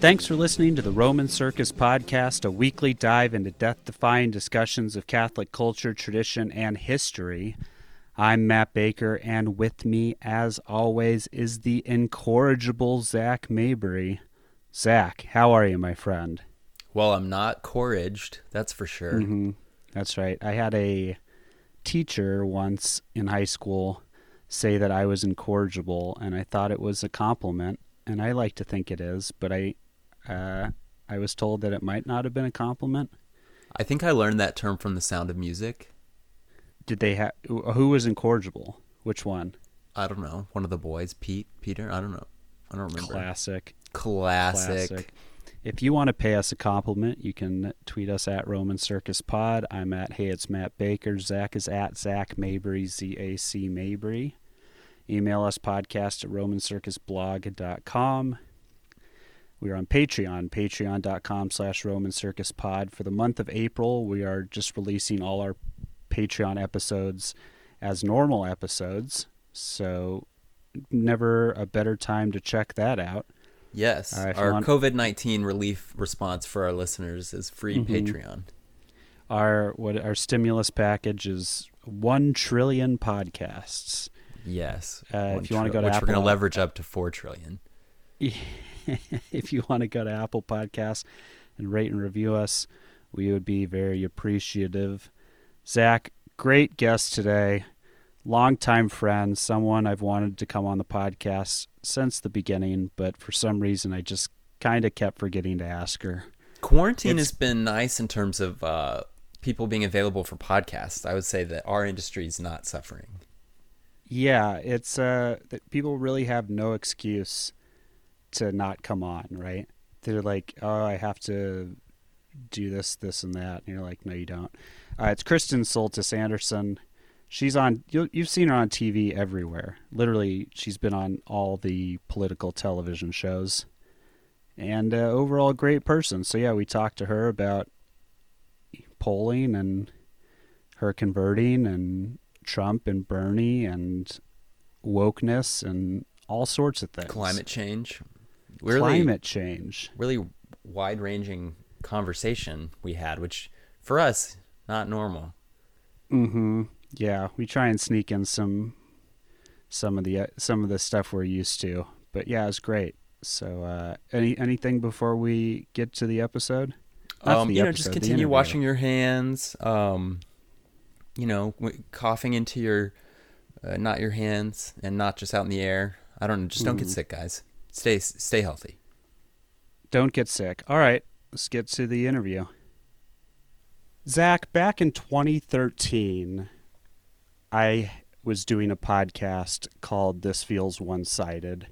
Thanks for listening to the Roman Circus Podcast, a weekly dive into death defying discussions of Catholic culture, tradition, and history. I'm Matt Baker, and with me, as always, is the incorrigible Zac Mabry. Zac, how are you, my friend? Well, I'm not corriged, that's for sure. Mm-hmm. That's right. I had a teacher once in high school say that I was incorrigible, and I thought it was a compliment, and I like to think it is, but I, uh, I was told that it might not have been a compliment. I think I learned that term from The Sound of Music. Did they have who was incorrigible? Which one? I don't know. One of the boys, Pete, Peter. I don't know. I don't remember. Classic. Classic. Classic. If you want to pay us a compliment, you can tweet us at Roman Circus Pod. I'm at Hey It's Matt Baker. Zac is at Zac Mabry, Z A C Mabry. Email us podcast at romancircusblog.com. We are on Patreon, patreon.com slash Roman Circus Pod. For the month of April, we are just releasing all our Patreon episodes as normal episodes. So, never a better time to check that out. Yes. Uh, our want- COVID 19 relief response for our listeners is free Mhm. Patreon. Our what our stimulus package is one trillion podcasts. Yes. Uh, if you wanna go to which we're going to leverage up to 4 trillion. if you want to go to Apple Podcasts and rate and review us, we would be very appreciative. Zac, great guest today. Longtime friend, someone I've wanted to come on the podcast since the beginning, but for some reason I just kind of kept forgetting to ask her. Quarantine It's- has been nice in terms of uh, people being available for podcasts. I would say that our industry is not suffering. Yeah, it's uh that people really have no excuse to not come on, right? They're like, "Oh, I have to do this, this, and that," and you're like, "No, you don't." Uh, it's Kristen Soltis Anderson. She's on. You, you've seen her on TV everywhere. Literally, she's been on all the political television shows, and uh, overall, great person. So yeah, we talked to her about polling and her converting and Trump and Bernie and wokeness and all sorts of things. Climate change. Really, Climate change. really wide ranging conversation we had, which for us, not normal. Mm-hmm. Yeah, we try and sneak in some some of the uh, some of the stuff we're used to. But yeah, it's great. So, uh, any anything before we get to the episode? Um, the you know, episode, just continue washing your hands. Um, you know, w- coughing into your, uh, not your hands, and not just out in the air. I don't know. Just don't get Mhm. sick, guys. Stay stay healthy. Don't get sick. All right, let's get to the interview. Zac, back in 2013, I was doing a podcast called This Feels One Sided.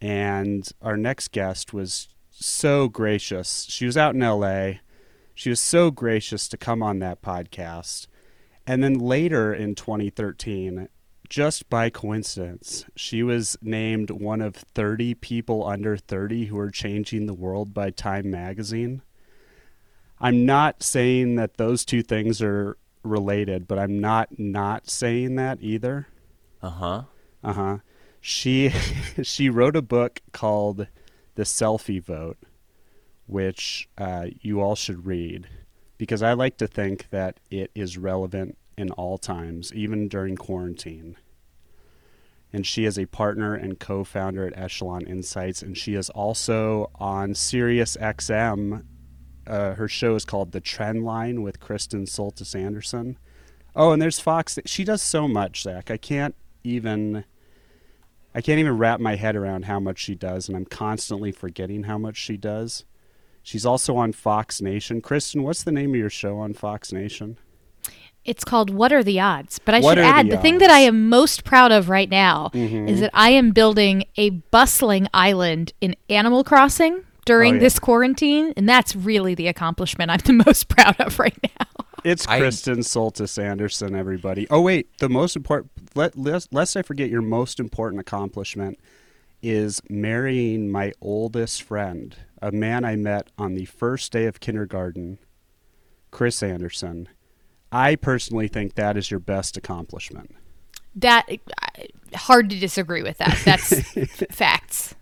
And our next guest was so gracious. She was out in LA. She was so gracious to come on that podcast. And then later in 2013, just by coincidence, she was named one of 30 people under 30 who are changing the world by Time magazine. I'm not saying that those two things are related, but I'm not not saying that either. Uh huh. Uh huh. She she wrote a book called The Selfie Vote, which uh, you all should read because I like to think that it is relevant in all times, even during quarantine. And she is a partner and co-founder at Echelon Insights, and she is also on Sirius XM. Uh, her show is called The Trend Line with Kristen Soltis Anderson. Oh, and there's Fox. She does so much, Zac. I can't even. I can't even wrap my head around how much she does, and I'm constantly forgetting how much she does. She's also on Fox Nation. Kristen, what's the name of your show on Fox Nation? It's called What Are the Odds? But I What should add the the thing that I am most proud of right now Mhm. is that I am building a bustling island in Animal Crossing during Oh, yeah. this quarantine, and that's really the accomplishment I'm the most proud of right now. It's I- Kristen Soltis Anderson, everybody. Oh wait, the most important. Let, lest, lest I forget, your most important accomplishment is marrying my oldest friend, a man I met on the first day of kindergarten, Chris Anderson. I personally think that is your best accomplishment. That hard to disagree with that. That's facts.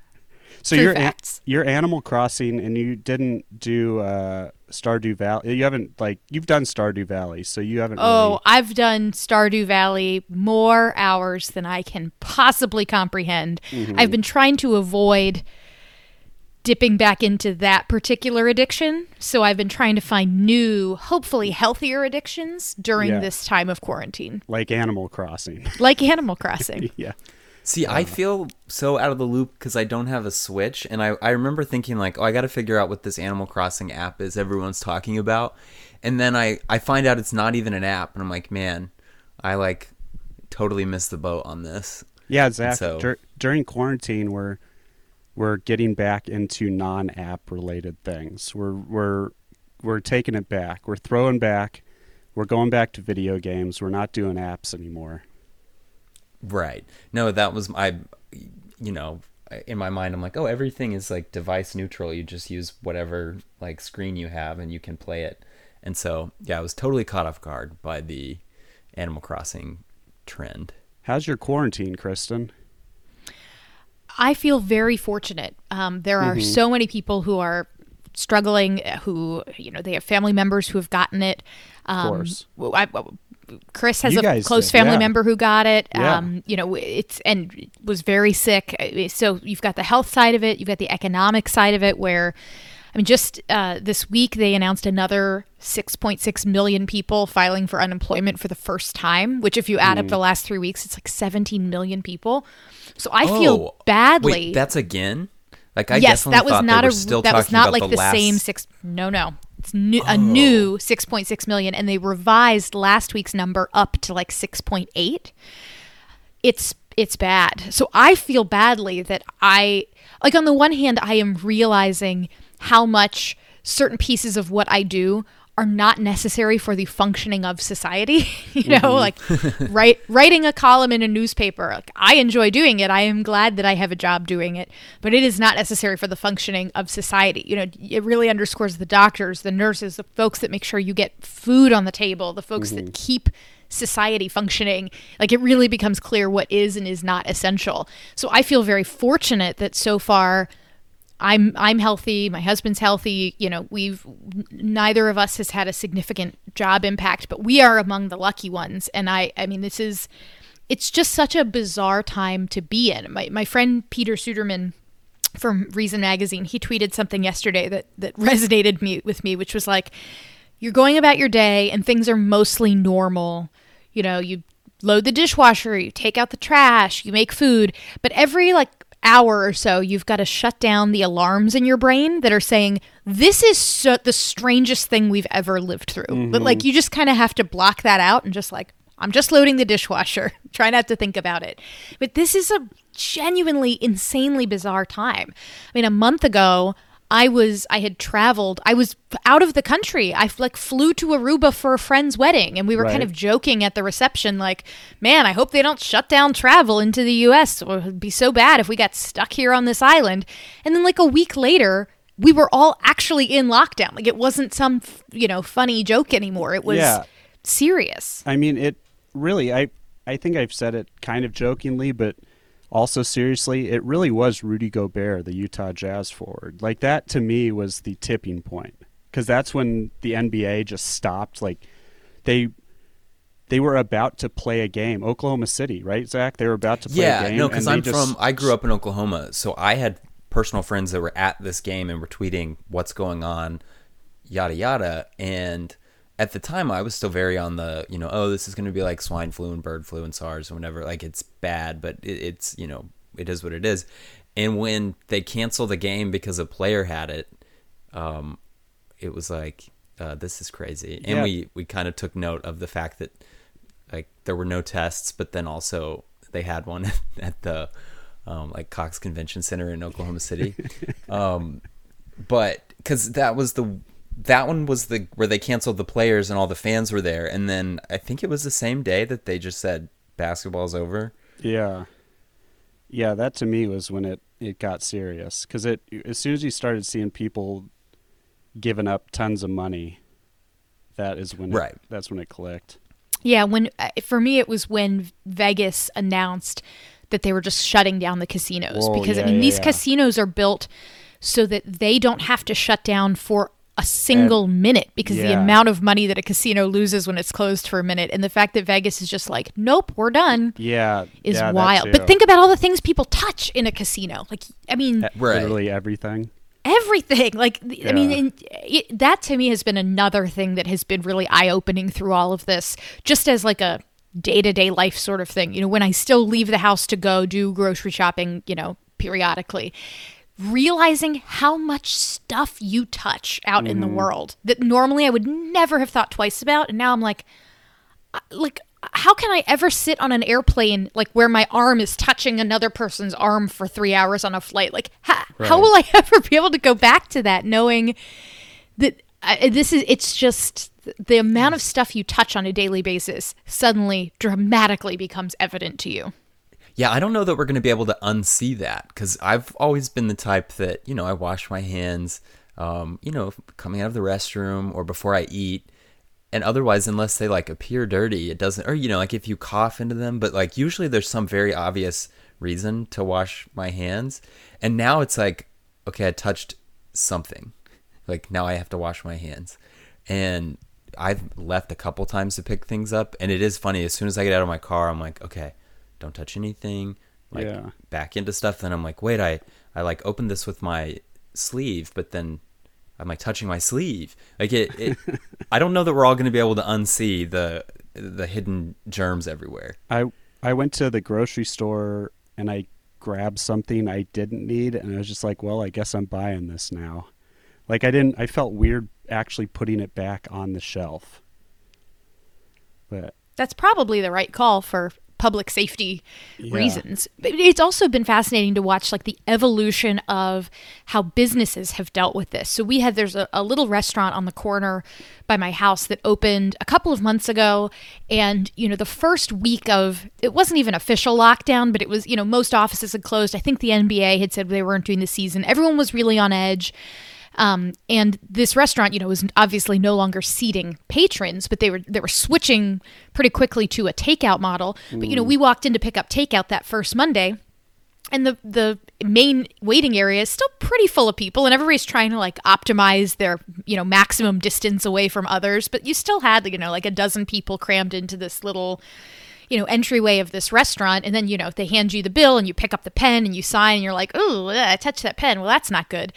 So True you're a- facts. you're Animal Crossing, and you didn't do uh, Stardew Valley. You haven't like you've done Stardew Valley, so you haven't. Oh, really, I've done Stardew Valley more hours than I can possibly comprehend. Mm-hmm. I've been trying to avoid dipping back into that particular addiction. So I've been trying to find new, hopefully healthier addictions during Yeah. this time of quarantine, like Animal Crossing. like Animal Crossing. yeah. See, I uh. feel so out of the loop because I don't have a Switch, and I, I remember thinking like, oh, I got to figure out what this Animal Crossing app is everyone's talking about, and then I I find out it's not even an app, and I'm like, man, I like totally missed the boat on this. Yeah, Zac. so- dur- during quarantine, we're we're getting back into non-app related things. We're we're we're taking it back. We're throwing back. We're going back to video games. We're not doing apps anymore. Right. No, that was I. You know, in my mind, I'm like, oh, everything is like device neutral. You just use whatever like screen you have, and you can play it. And so, yeah, I was totally caught off guard by the Animal Crossing trend. How's your quarantine, Kristen? I feel very fortunate. Um, there Mm-hmm. are so many people who are struggling, who you know they have family members who have gotten it. Um, course. w- I- w- Chris has You a close did, family yeah. member who got it. Yeah. Um, you know, it's and was very sick. Uh, So you've got the health side of it. You've got the economic side of it, where. I mean, just uh, this week they announced another 6.6 million people filing for unemployment for the first time. Which, if you add Mm. up the last three weeks, it's like 17 million people. So I feel Oh, badly. Wait, that's again. Like I yes, that was not a still that was not like the, the, last... Oh. same six. No, no, it's new, a new six point six million, and they revised last week's number up to like six point eight. It's it's bad. So I feel badly that I like on the one hand I am realizing how much certain pieces of what I do are not necessary for the functioning of society. you know, mm-hmm. like write, writing a column in a newspaper. Like, I enjoy doing it. I am glad that I have a job doing it, but it is not necessary for the functioning of society. You know, it really underscores the doctors, the nurses, the folks that make sure you get food on the table, the folks that mm-hmm. keep society functioning. Like it really becomes clear what is and is not essential. So I feel very fortunate that so far I'm I'm healthy, my husband's healthy, you know, we've neither of us has had a significant job impact, but we are among the lucky ones and I I mean this is it's just such a bizarre time to be in. My my friend Peter Suderman from Reason Magazine, he tweeted something yesterday that that resonated me with me, which was like, you're going about your day and things are mostly normal. You know, you load the dishwasher, you take out the trash, you make food, but every like hour or so, you've got to shut down the alarms in your brain that are saying, this is so- the strangest thing we've ever lived through. But mm-hmm. like, you just kind of have to block that out and just like, I'm just loading the dishwasher. Try not to think about it. But this is a genuinely insanely bizarre time. I mean, a month ago, I was I had traveled. I was out of the country. I like flew to Aruba for a friend's wedding and we were kind of joking at the reception like, "Man, I hope they don't shut down travel into the US. It would be so bad if we got stuck here on this island." And then like a week later, we were all actually in lockdown. Like it wasn't some, f- you know, funny joke anymore. It was Yeah. serious. I mean, it really. I I think I've said it kind of jokingly, but also seriously. It really was Rudy Gobert, the Utah Jazz forward. Like that to me was the tipping point because that's when the NBA just stopped. Like they they were about to play a game. Oklahoma City, right, Zac? They were about to play a game. Yeah, no, because I'm just- from. I grew up in Oklahoma, so I had personal friends that were at this game and were tweeting what's going on, yada yada. And at the time, I was still very on the, you know, oh, this is going to be like swine flu and bird flu and SARS and whatever. Like it's bad, but it, it's you know, it is what it is. And when they canceled the game because a player had it, um, it was like uh, this is crazy. And Yeah. we we kind of took note of the fact that like there were no tests, but then also they had one at the um, like Cox Convention Center in Oklahoma City. um, but because that was the that one was the where they canceled the players and all the fans were there, and then I think it was the same day that they just said basketball's over. Yeah. Yeah, that to me was when it, it got serious because it as soon as you started seeing people giving up tons of money, that is when Right. it, that's when it clicked. Yeah, when uh, for me it was when Vegas announced that they were just shutting down the casinos Whoa, because I mean yeah, these yeah. casinos are built so that they don't have to shut down for a single minute because the amount of money that a casino loses when it's closed for a minute and the fact that Vegas is just like nope we're done Yeah, is yeah, wild. but think about all the things people touch in a casino. Like I mean Right. literally everything. everything. Like th- i mean in, it, that to me has been another thing that has been really eye-opening through all of this just as like a day-to-day life sort of thing. You know when i still leave the house to go do grocery shopping you know periodically realizing how much stuff you touch out in the mm-hmm. world that normally i would never have thought twice about and now i'm like like how can I ever sit on an airplane like where my arm is touching another person's arm for three hours on a flight? Like, how, how will I ever be able to go back to that knowing that I, this is, it's just the amount of stuff you touch on a daily basis suddenly dramatically becomes evident to you. Yeah, I don't know that we're going to be able to unsee that because I've always been the type that, you know, I wash my hands, um, you know, coming out of the restroom or before I eat. And otherwise, unless they like appear dirty, it doesn't, or, you know, like if you cough into them, but like usually there's some very obvious reason to wash my hands. And now it's like, okay, I touched something. Like now I have to wash my hands. And I've left a couple times to pick things up. And it is funny. As soon as I get out of my car, I'm like, okay, don't touch anything. Like Yeah. back into stuff. Then I'm like, wait, I, I like opened this with my sleeve, but then I'm like touching my sleeve. Like it, it I don't know that we're all going to be able to unsee the the hidden germs everywhere. I I went to the grocery store and I grabbed something I didn't need, and I was just like, well, I guess I'm buying this now. Like I didn't. I felt weird actually putting it back on the shelf. But That's probably the right call for public safety Yeah. reasons. But it's also been fascinating to watch like the evolution of how businesses have dealt with this. So we had there's a, a little restaurant on the corner by my house that opened a couple of months ago and you know the first week of it wasn't even official lockdown but it was you know most offices had closed i think the nba had said they weren't doing the season everyone was really on edge um, and this restaurant, you know, was obviously no longer seating patrons, but they were they were switching pretty quickly to a takeout model. But you know, we walked in to pick up takeout that first Monday, and the the main waiting area is still pretty full of people, and everybody's trying to like optimize their you know maximum distance away from others. But you still had you know like a dozen people crammed into this little you know entryway of this restaurant and then you know they hand you the bill and you pick up the pen and you sign and you're like oh i touched that pen. Well that's not good.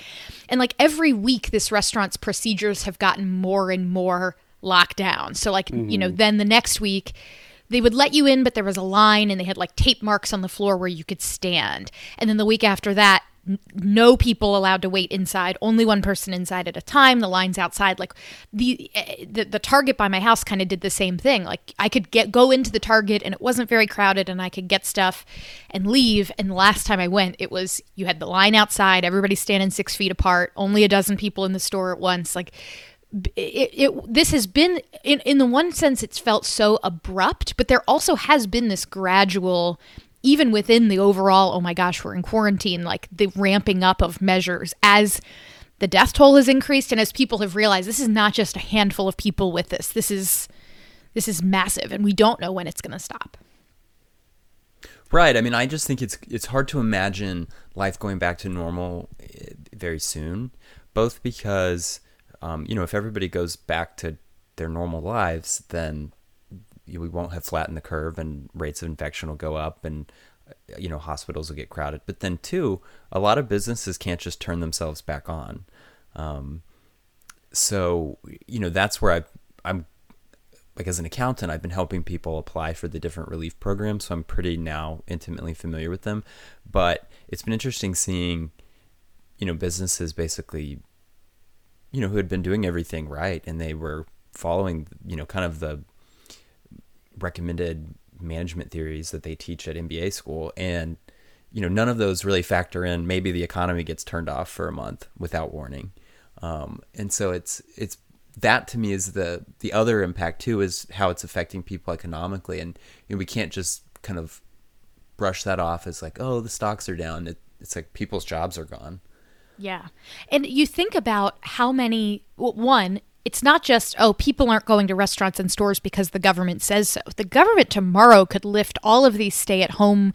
And like every week this restaurant's procedures have gotten more and more locked down. So like you know mm-hmm. then the next week they would let you in but there was a line and they had like tape marks on the floor where you could stand. And then the week after that no people allowed to wait inside only one person inside at a time the lines outside like the the, the target by my house kind of did the same thing like i could get go into the target and it wasn't very crowded and i could get stuff and leave and last time i went it was you had the line outside everybody standing six feet apart only a dozen people in the store at once like it, it this has been in in the one sense it's felt so abrupt but there also has been this gradual even within the overall oh my gosh we're in quarantine like the ramping up of measures as the death toll has increased and as people have realized this is not just a handful of people with this this is this is massive and we don't know when it's going to stop Right. I mean, I just think it's it's hard to imagine life going back to normal eh, very soon, both because um, you know if everybody goes back to their normal lives, then we won't have flattened the curve, and rates of infection will go up, and you know hospitals will get crowded. But then too, a lot of businesses can't just turn themselves back on. Um, so you know that's where I I'm like as an accountant, I've been helping people apply for the different relief programs, so I'm pretty now intimately familiar with them. But it's been interesting seeing, you know, businesses basically, you know, who had been doing everything right and they were following, you know, kind of the recommended management theories that they teach at MBA school, and you know, none of those really factor in. Maybe the economy gets turned off for a month without warning, um, and so it's it's that to me is the the other impact too is how it's affecting people economically. And you know, we can't just kind of brush that off as like oh the stocks are down. It, it's like people's jobs are gone. Yeah. And you think about how many, well, one, it's not just, oh, people aren't going to restaurants and stores because the government says so. The government tomorrow could lift all of these stay at home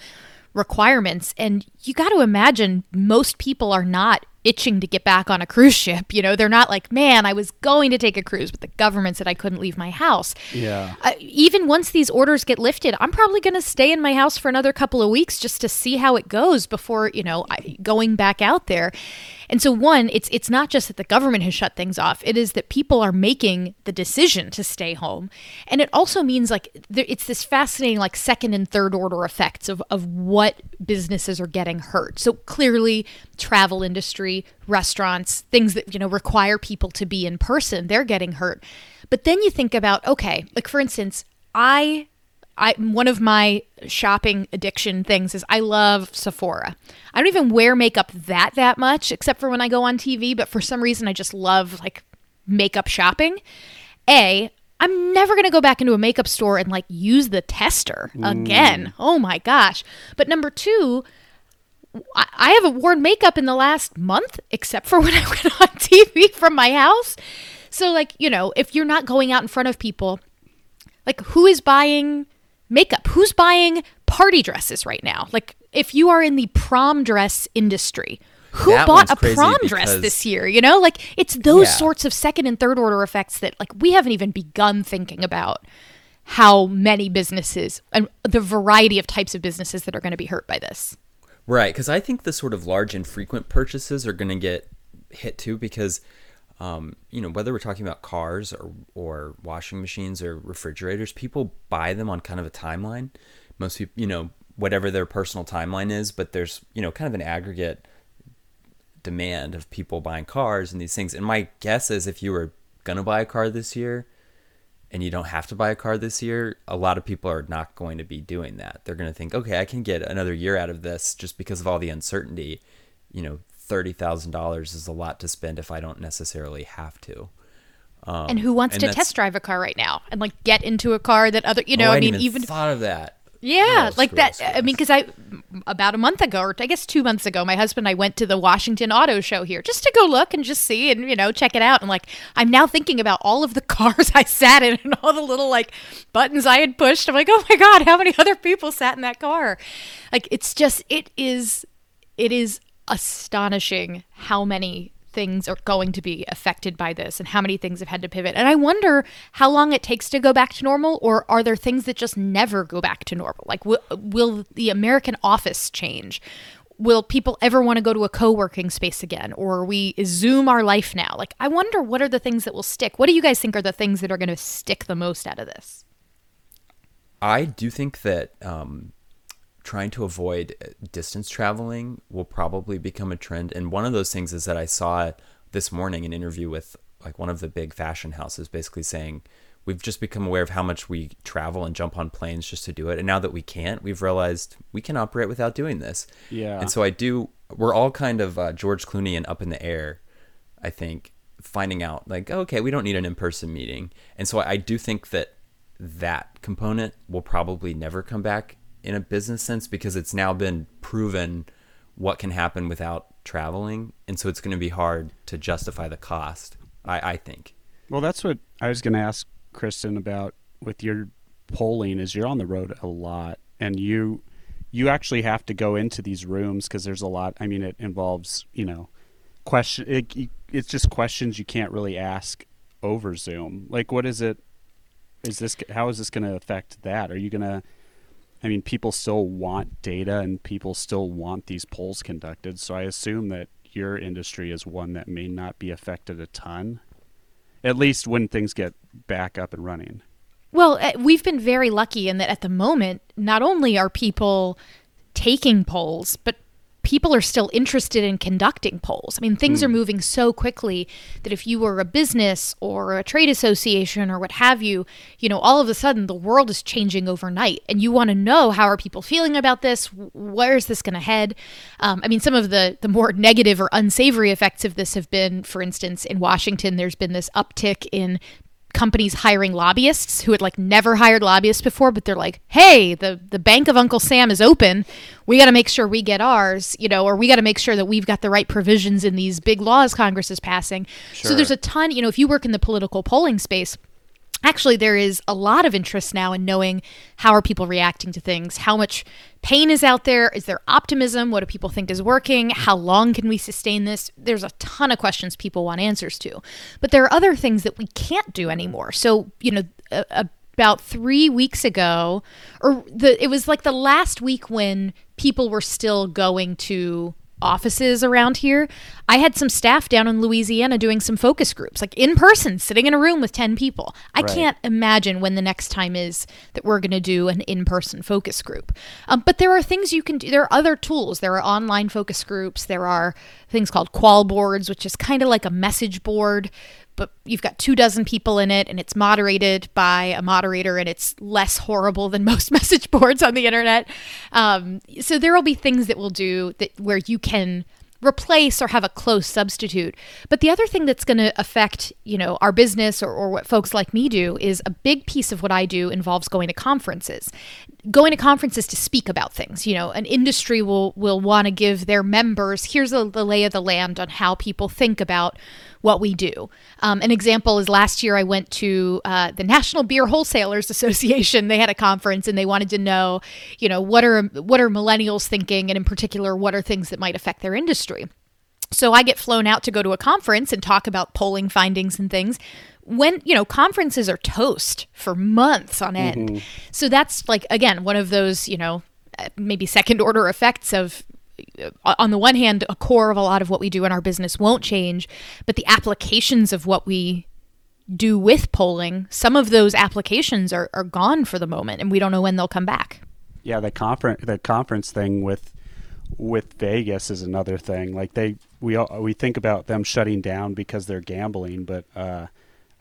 requirements. And you got to imagine most people are not itching to get back on a cruise ship. You know, they're not like, man, I was going to take a cruise, but the government said I couldn't leave my house. Yeah. Uh, even once these orders get lifted, I'm probably going to stay in my house for another couple of weeks just to see how it goes before, you know, I, going back out there. And so one, it's it's not just that the government has shut things off. It is that people are making the decision to stay home. And it also means like there, it's this fascinating like second and third order effects of of what businesses are getting hurt. So clearly travel industry, restaurants, things that, you know, require people to be in person, they're getting hurt. But then you think about okay, like for instance, I I one of my shopping addiction things is I love Sephora. I don't even wear makeup that that much except for when I go on TV, but for some reason I just love like makeup shopping. A, I'm never going to go back into a makeup store and like use the tester mm. again. Oh my gosh. But number 2, I I haven't worn makeup in the last month except for when I went on TV from my house. So like, you know, if you're not going out in front of people, like who is buying makeup? Who's buying party dresses right now? Like if you are in the prom dress industry, who That bought a prom dress this year? You know, like it's those Yeah. sorts of second and third order effects that like we haven't even begun thinking about how many businesses and the variety of types of businesses that are going to be hurt by this. Right, because I think the sort of large and frequent purchases are going to get hit too, because um, you know whether we're talking about cars or or washing machines or refrigerators, people buy them on kind of a timeline. Most people, you know, whatever their personal timeline is, but there's you know kind of an aggregate demand of people buying cars and these things. And my guess is if you were going to buy a car this year and you don't have to buy a car this year, a lot of people are not going to be doing that. They're going to think, okay, I can get another year out of this just because of all the uncertainty. You know, $30,000 is a lot to spend if I don't necessarily have to. Um, and who wants and to test drive a car right now and like get into a car that other you know Oh, i hadn't mean even thought of that. Yeah, like that. I mean, because I about a month ago, or I guess two months ago, my husband and I went to the Washington Auto Show here just to go look and just see and you know check it out. And like, I'm now thinking about all of the cars I sat in and all the little like buttons I had pushed. I'm like, oh my god, how many other people sat in that car? Like, it's just it is it is astonishing how many things are going to be affected by this and how many things have had to pivot. And I wonder how long it takes to go back to normal or are there things that just never go back to normal? Like will, will the American office change? Will people ever want to go to a co-working space again or we zoom our life now? Like I wonder what are the things that will stick? What do you guys think are the things that are going to stick the most out of this? I do think that um, trying to avoid uh, distance traveling will probably become a trend. And one of those things is that I saw this morning an interview with like one of the big fashion houses, basically saying we've just become aware of how much we travel and jump on planes just to do it. And now that we can't, we've realized we can operate without doing this. Yeah. And so I do. We're all kind of uh, George Clooney and up in the air. I think finding out like okay, we don't need an in-person meeting. And so I do think that that component will probably never come back in a business sense because it's now been proven what can happen without traveling and so it's going to be hard to justify the cost i, I think Well, that's what I was going to ask Kristen about with your polling. Is you're on the road a lot, and you you actually have to go into these rooms because there's a lot. I mean, it involves you know question. It, it's just questions you can't really ask over Zoom. Like, what is it? Is this how is this going to affect that? Are you going to? I mean, people still want data, and people still want these polls conducted. So I assume that your industry is one that may not be affected a ton at least when things get back up and running. Well, uh, we've been very lucky in that at the moment, not only are people taking polls, but people are still interested in conducting polls. I mean, things are moving so quickly that if you were a business or a trade association or what have you, you know, all of a sudden the world is changing overnight and you want to know how are people feeling about this? Where is this going to head? Um, I mean, some of the, the more negative or unsavory effects of this have been, for instance, in Washington, there's been this uptick in companies hiring lobbyists who had like never hired lobbyists before but they're like hey the the bank of uncle sam is open. We got to make sure we get ours you know or we got to make sure that we've got the right provisions in these big laws congress is passing. So there's a ton you know if you work in the political polling space actually there is a lot of interest now in knowing how are people reacting to things how much pain is out there is there optimism what do people think is working how long can we sustain this? There's a ton of questions people want answers to. But there are other things that we can't do anymore. So you know a, a about three weeks ago, or the it was like the last week when people were still going to offices around here. I had some staff down in Louisiana doing some focus groups, like in person, sitting in a room with 10 people. I Right. can't imagine when the next time is that we're going to do an in person focus group. Um, but there are things you can do. There are other tools. There are online focus groups. There are things called qual boards, which is kind of like a message board but you've got two dozen people in it and it's moderated by a moderator and it's less horrible than most message boards on the internet. Um, so there will be things that we'll do that where you can replace or have a close substitute. But the other thing that's going to affect you know our business or, or what folks like me do is a big piece of what i do involves going to conferences going to conferences to speak about things you know an industry will will want to give their members here's a, the lay of the land on how people think about what we do. Um, an example is last year I went to uh, the National Beer Wholesalers Association. They had a conference and they wanted to know, you know, what are what are millennials thinking, and in particular, what are things that might affect their industry. So I get flown out to go to a conference and talk about polling findings and things. When, you know, conferences are toast for months on end. So that's like, again, one of those, you know, uh, maybe second order effects of uh, on the one hand, a core of a lot of what we do in our business won't change, but the applications of what we do with polling, some of those applications are, are gone for the moment, and we don't know when they'll come back. Yeah, the conference the conference thing with with Vegas is another thing. Like they we all, we think about them shutting down because they're gambling, but uh,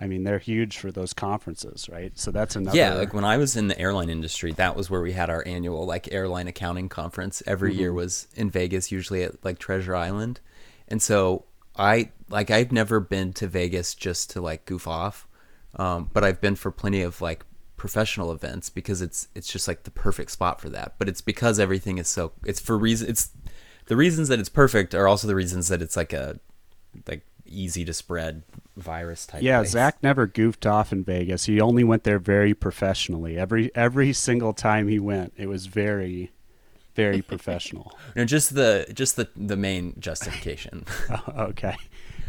I mean they're huge for those conferences, right? So that's another. Yeah, like when I was in the airline industry, that was where we had our annual like airline accounting conference every year was in Vegas, usually at like Treasure Island. And so I like I've never been to Vegas just to like goof off. Um, but I've been for plenty of like professional events because it's it's just like the perfect spot for that. But it's because everything is so it's for reason it's the reasons that it's perfect are also the reasons that it's like a like easy to spread virus type. yeah, place. Zac never goofed off in Vegas. He only went there very professionally. Every every single time he went, it was very, very professional. No, just the just the the main justification. okay,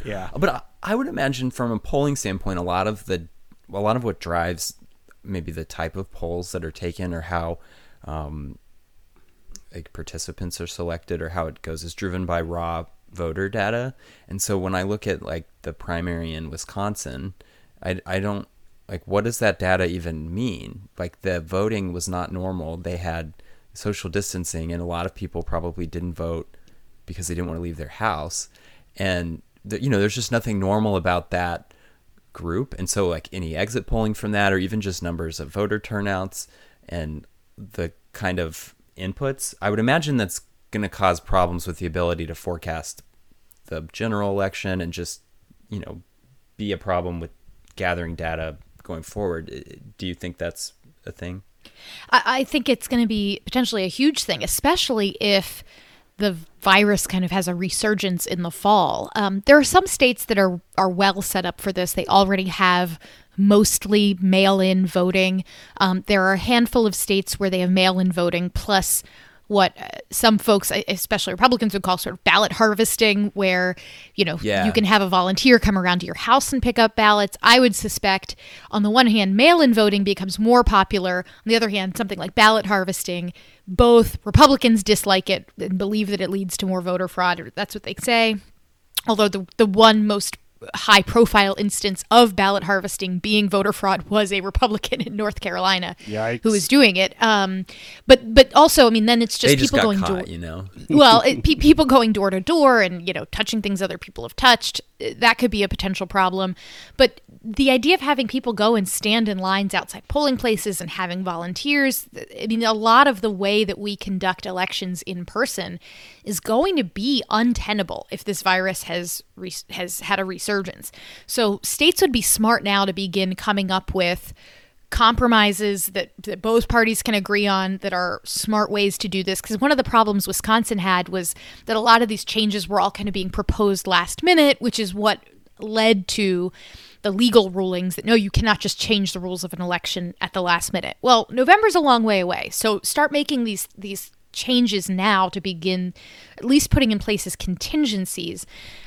yeah, But I, I would imagine from a polling standpoint, a lot of the a lot of what drives maybe the type of polls that are taken or how um, like participants are selected or how it goes is driven by raw voter data. And so when I look at like the primary in Wisconsin, I, I don't like what does that data even mean? Like the voting was not normal. They had social distancing, and a lot of people probably didn't vote because they didn't want to leave their house. And the, you know, there's just nothing normal about that group. And so, like any exit polling from that, or even just numbers of voter turnouts and the kind of inputs, I would imagine that's going to cause problems with the ability to forecast the general election and just, you know, be a problem with gathering data going forward. Do you think that's a thing? I, think it's going to be potentially a huge thing, especially if the virus kind of has a resurgence in the fall. Um, there are some states that are are well set up for this. They already have mostly mail-in voting. Um, there are a handful of states where they have mail-in voting plus what uh, some folks, especially Republicans, would call sort of ballot harvesting, where you know Yeah. you can have a volunteer come around to your house and pick up ballots. I would suspect, on the one hand, mail-in voting becomes more popular. On the other hand, something like ballot harvesting, both Republicans dislike it and believe that it leads to more voter fraud. Or that's what they say. Although the the one most high profile instance of ballot harvesting being voter fraud was a Republican in North Carolina Yikes. who was doing it. Um, but but also, I mean, then it's just they just people got going caught, door you know. well, it, pe- people going door to door and you know touching things other people have touched uh, that could be a potential problem. But the idea of having people go and stand in lines outside polling places and having volunteers, I mean, a lot of the way that we conduct elections in person is going to be untenable if this virus has has had a resurgence. So states would be smart now to begin coming up with compromises that, that both parties can agree on that are smart ways to do this because one of the problems wisconsin had was that a lot of these changes were all kind of being proposed last minute which is what led to the legal rulings that no, you cannot just change the rules of an election at the last minute. Well, November's a long way away, so start making these these changes now to begin at least putting in place as contingencies.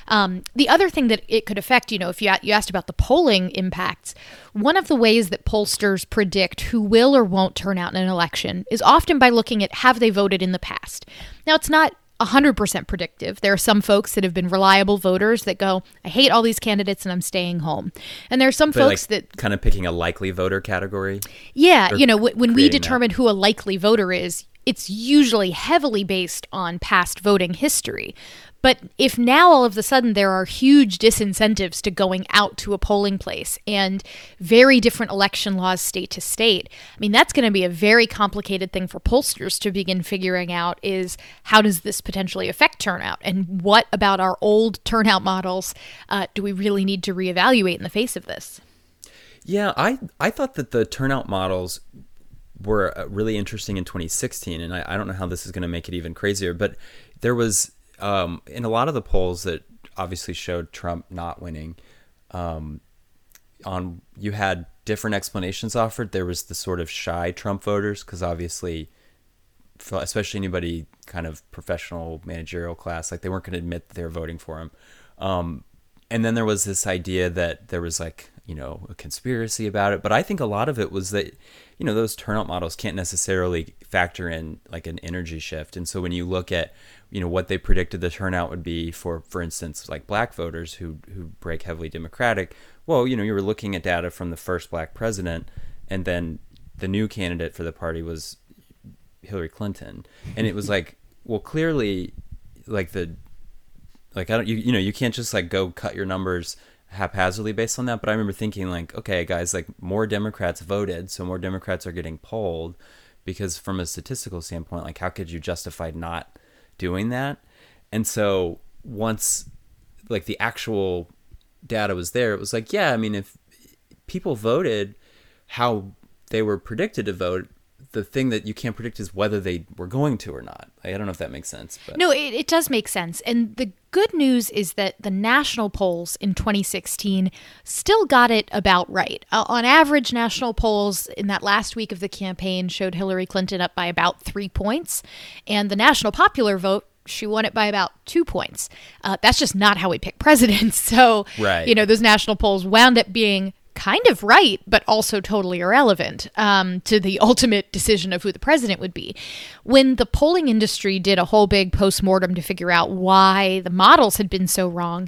Um, the other thing that it could affect, you know, if you, you asked about the polling impacts, one of the ways that pollsters predict who will or won't turn out in an election is often by looking at have they voted in the past. Now, it's not 100% predictive. There are some folks that have been reliable voters that go, I hate all these candidates and I'm staying home. And there are some But, folks like, that, kind of picking a likely voter category. yeah, you know, w- when we creating that. determine who a likely voter is, it's usually heavily based on past voting history. But if now all of a sudden there are huge disincentives to going out to a polling place and very different election laws state to state, I mean, that's going to be a very complicated thing for pollsters to begin figuring out is how does this potentially affect turnout? And what about our old turnout models uh, do we really need to reevaluate in the face of this? Yeah, I I thought that the turnout models were uh, really interesting in 2016, and I, I don't know how this is going to make it even crazier. But there was um, in a lot of the polls that obviously showed Trump not winning. Um, on you had different explanations offered. There was the sort of shy Trump voters because obviously, especially anybody kind of professional managerial class, like they weren't going to admit that they were voting for him. Um, and then there was this idea that there was like you know a conspiracy about it but i think a lot of it was that you know those turnout models can't necessarily factor in like an energy shift and so when you look at you know what they predicted the turnout would be for for instance like black voters who who break heavily democratic well you know you were looking at data from the first black president and then the new candidate for the party was hillary clinton and it was like well clearly like the like I don't you you know you can't just like go cut your numbers haphazardly based on that. But I remember thinking like, okay, guys, like more Democrats voted, so more Democrats are getting polled because from a statistical standpoint, like how could you justify not doing that? And so once like the actual data was there, it was like, yeah, I mean, if people voted how they were predicted to vote, the thing that you can't predict is whether they were going to or not. I don't know if that makes sense, but No, it, it does make sense. And the good news is that the national polls in 2016 still got it about right. Uh, on average, national polls in that last week of the campaign showed Hillary Clinton up by about three points. And the national popular vote, she won it by about two points. Uh, that's just not how we pick presidents. So, Right. you know, those national polls wound up being kind of right, but also totally irrelevant um, to the ultimate decision of who the president would be. When the polling industry did a whole big postmortem to figure out why the models had been so wrong,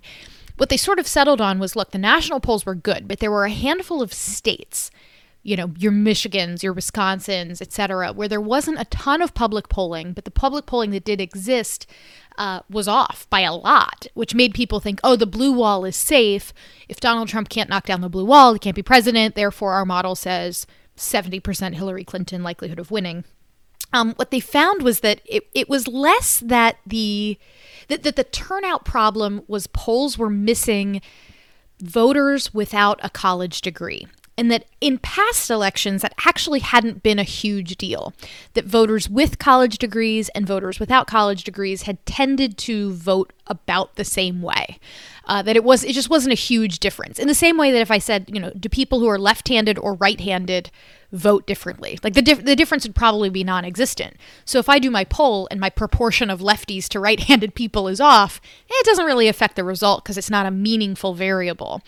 what they sort of settled on was look, the national polls were good, but there were a handful of states you know your michigans your wisconsins et cetera where there wasn't a ton of public polling but the public polling that did exist uh, was off by a lot which made people think oh the blue wall is safe. If donald trump can't knock down the blue wall he can't be president. Therefore our model says 70% hillary clinton likelihood of winning. Um, what they found was that it, it was less that the that, that the turnout problem was polls were missing voters without a college degree. And that in past elections, that actually hadn't been a huge deal. That voters with college degrees and voters without college degrees had tended to vote about the same way. Uh, that it was, it just wasn't a huge difference. In the same way that if I said, you know, do people who are left-handed or right-handed vote differently? Like the dif- the difference would probably be non-existent. So if I do my poll and my proportion of lefties to right-handed people is off, it doesn't really affect the result because it's not a meaningful variable.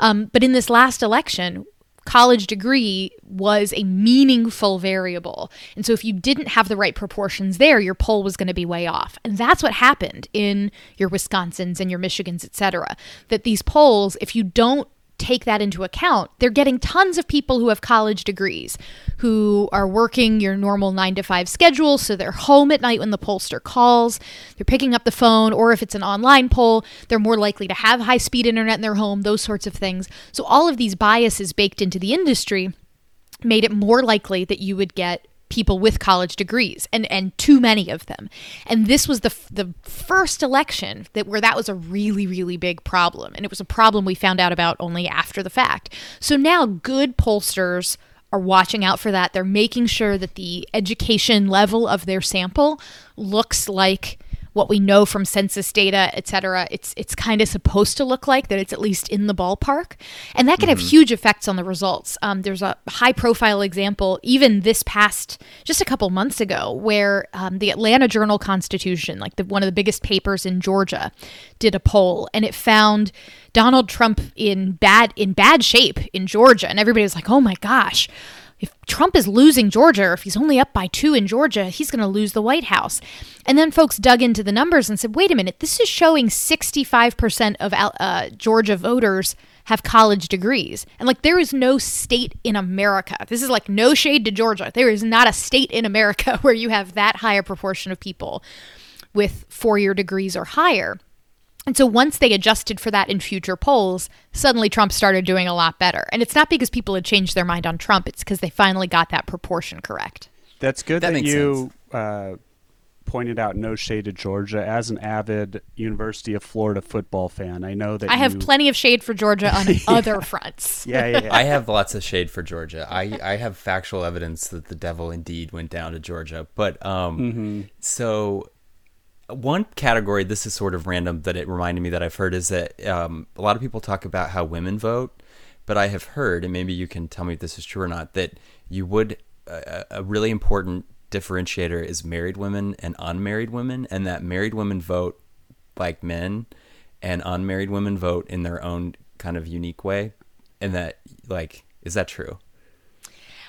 Um, but in this last election, college degree was a meaningful variable. And so if you didn't have the right proportions there, your poll was going to be way off. And that's what happened in your Wisconsins and your Michigans, et cetera. That these polls, if you don't take that into account, they're getting tons of people who have college degrees who are working your normal nine to five schedule. So they're home at night when the pollster calls. They're picking up the phone, or if it's an online poll, they're more likely to have high speed internet in their home, those sorts of things. So all of these biases baked into the industry made it more likely that you would get people with college degrees and and too many of them. And this was the the first election that where that was a really really big problem and it was a problem we found out about only after the fact. So now good pollsters are watching out for that. They're making sure that the education level of their sample looks like what we know from census data, et cetera, it's it's kind of supposed to look like that it's at least in the ballpark, and that can have huge effects on the results. Um, there's a high profile example even this past just a couple months ago where um, the Atlanta Journal Constitution, like the, one of the biggest papers in Georgia, did a poll and it found Donald Trump in bad in bad shape in Georgia, and everybody was like, "Oh my gosh." If Trump is losing Georgia, or if he's only up by two in Georgia, he's going to lose the White House. And then folks dug into the numbers and said, wait a minute, this is showing 65% of uh, Georgia voters have college degrees. And like, there is no state in America. This is like no shade to Georgia. There is not a state in America where you have that high a proportion of people with four year degrees or higher. And so once they adjusted for that in future polls, suddenly Trump started doing a lot better. And it's not because people had changed their mind on Trump, it's because they finally got that proportion correct. That's good That that, you uh, pointed out no shade to Georgia. As an avid University of Florida football fan, I know that I have you- plenty of shade for Georgia on other fronts. Yeah, yeah, yeah. I have lots of shade for Georgia. I, I have factual evidence that the devil indeed went down to Georgia. But um, so one category, this is sort of random that it reminded me that I've heard is that um, a lot of people talk about how women vote, but I have heard, and maybe you can tell me if this is true or not, that you would a, a really important differentiator is married women and unmarried women, and that married women vote like men, and unmarried women vote in their own kind of unique way, and that like is that true?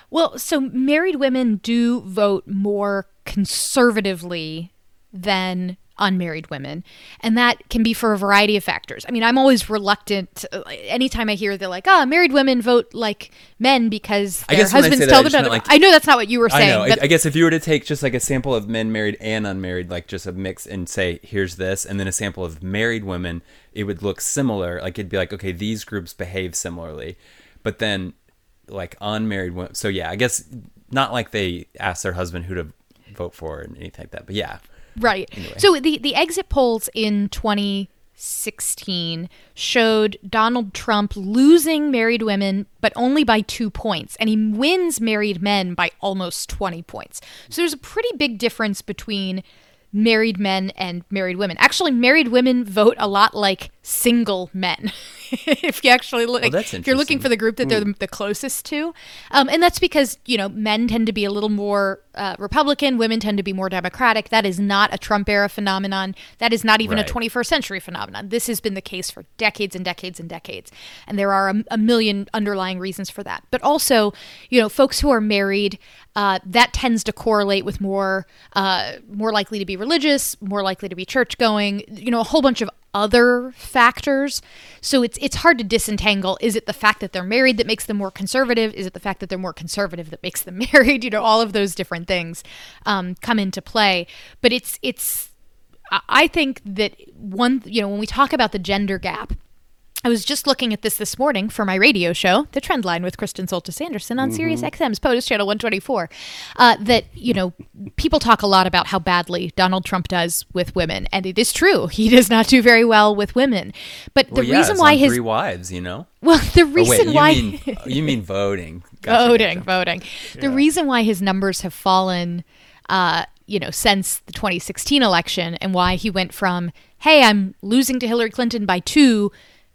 Well, so married women do vote more conservatively than unmarried women. And that can be for a variety of factors. I mean, I'm always reluctant anytime I hear they're like, oh, married women vote like men because I their guess husbands say that, tell them just to. meant, like- I know that's not what you were saying. I know. I, but I guess if you were to take just like a sample of men married and unmarried, like just a mix, and say here's this, and then a sample of married women, it would look similar. Like it'd be like, okay, these groups behave similarly, but then like unmarried women. So yeah, I guess not like they ask their husband who to vote for and anything like that. But yeah, Right. So the the exit polls in 2016 showed Donald Trump losing married women but only by 2 points and he wins married men by almost 20 points. So there's a pretty big difference between married men and married women. Actually, married women vote a lot like single men. if you actually look, if you're looking for the group that they're the, the closest to, um, and that's because you know men tend to be a little more uh, Republican, women tend to be more Democratic. That is not a Trump era phenomenon. That is not even Right. a 21st century phenomenon. This has been the case for decades and decades and decades, and there are a, a million underlying reasons for that. But also, you know, folks who are married. Uh, that tends to correlate with more uh, more likely to be religious, more likely to be church going, you know, a whole bunch of other factors. So it's it's hard to disentangle. Is it the fact that they're married that makes them more conservative? Is it the fact that they're more conservative that makes them married? You know, all of those different things um, come into play. But it's it's I- think that one you know when we talk about the gender gap. I was just looking at this this morning for my radio show, The Trend Line with Kristen Soltis Anderson on Sirius XM's POTUS channel 124. Uh, that, you know, people talk a lot about how badly Donald Trump does with women. And it is true. He does not do very well with women. But the Well, yeah, reason why his. three wives, you know. Well, the Oh, reason wait, you why. mean you mean voting? Gotcha, voting, gotcha. voting. The reason why his numbers have fallen, uh, you know, since the 2016 election, and why he went from "Hey, I'm losing to Hillary Clinton by two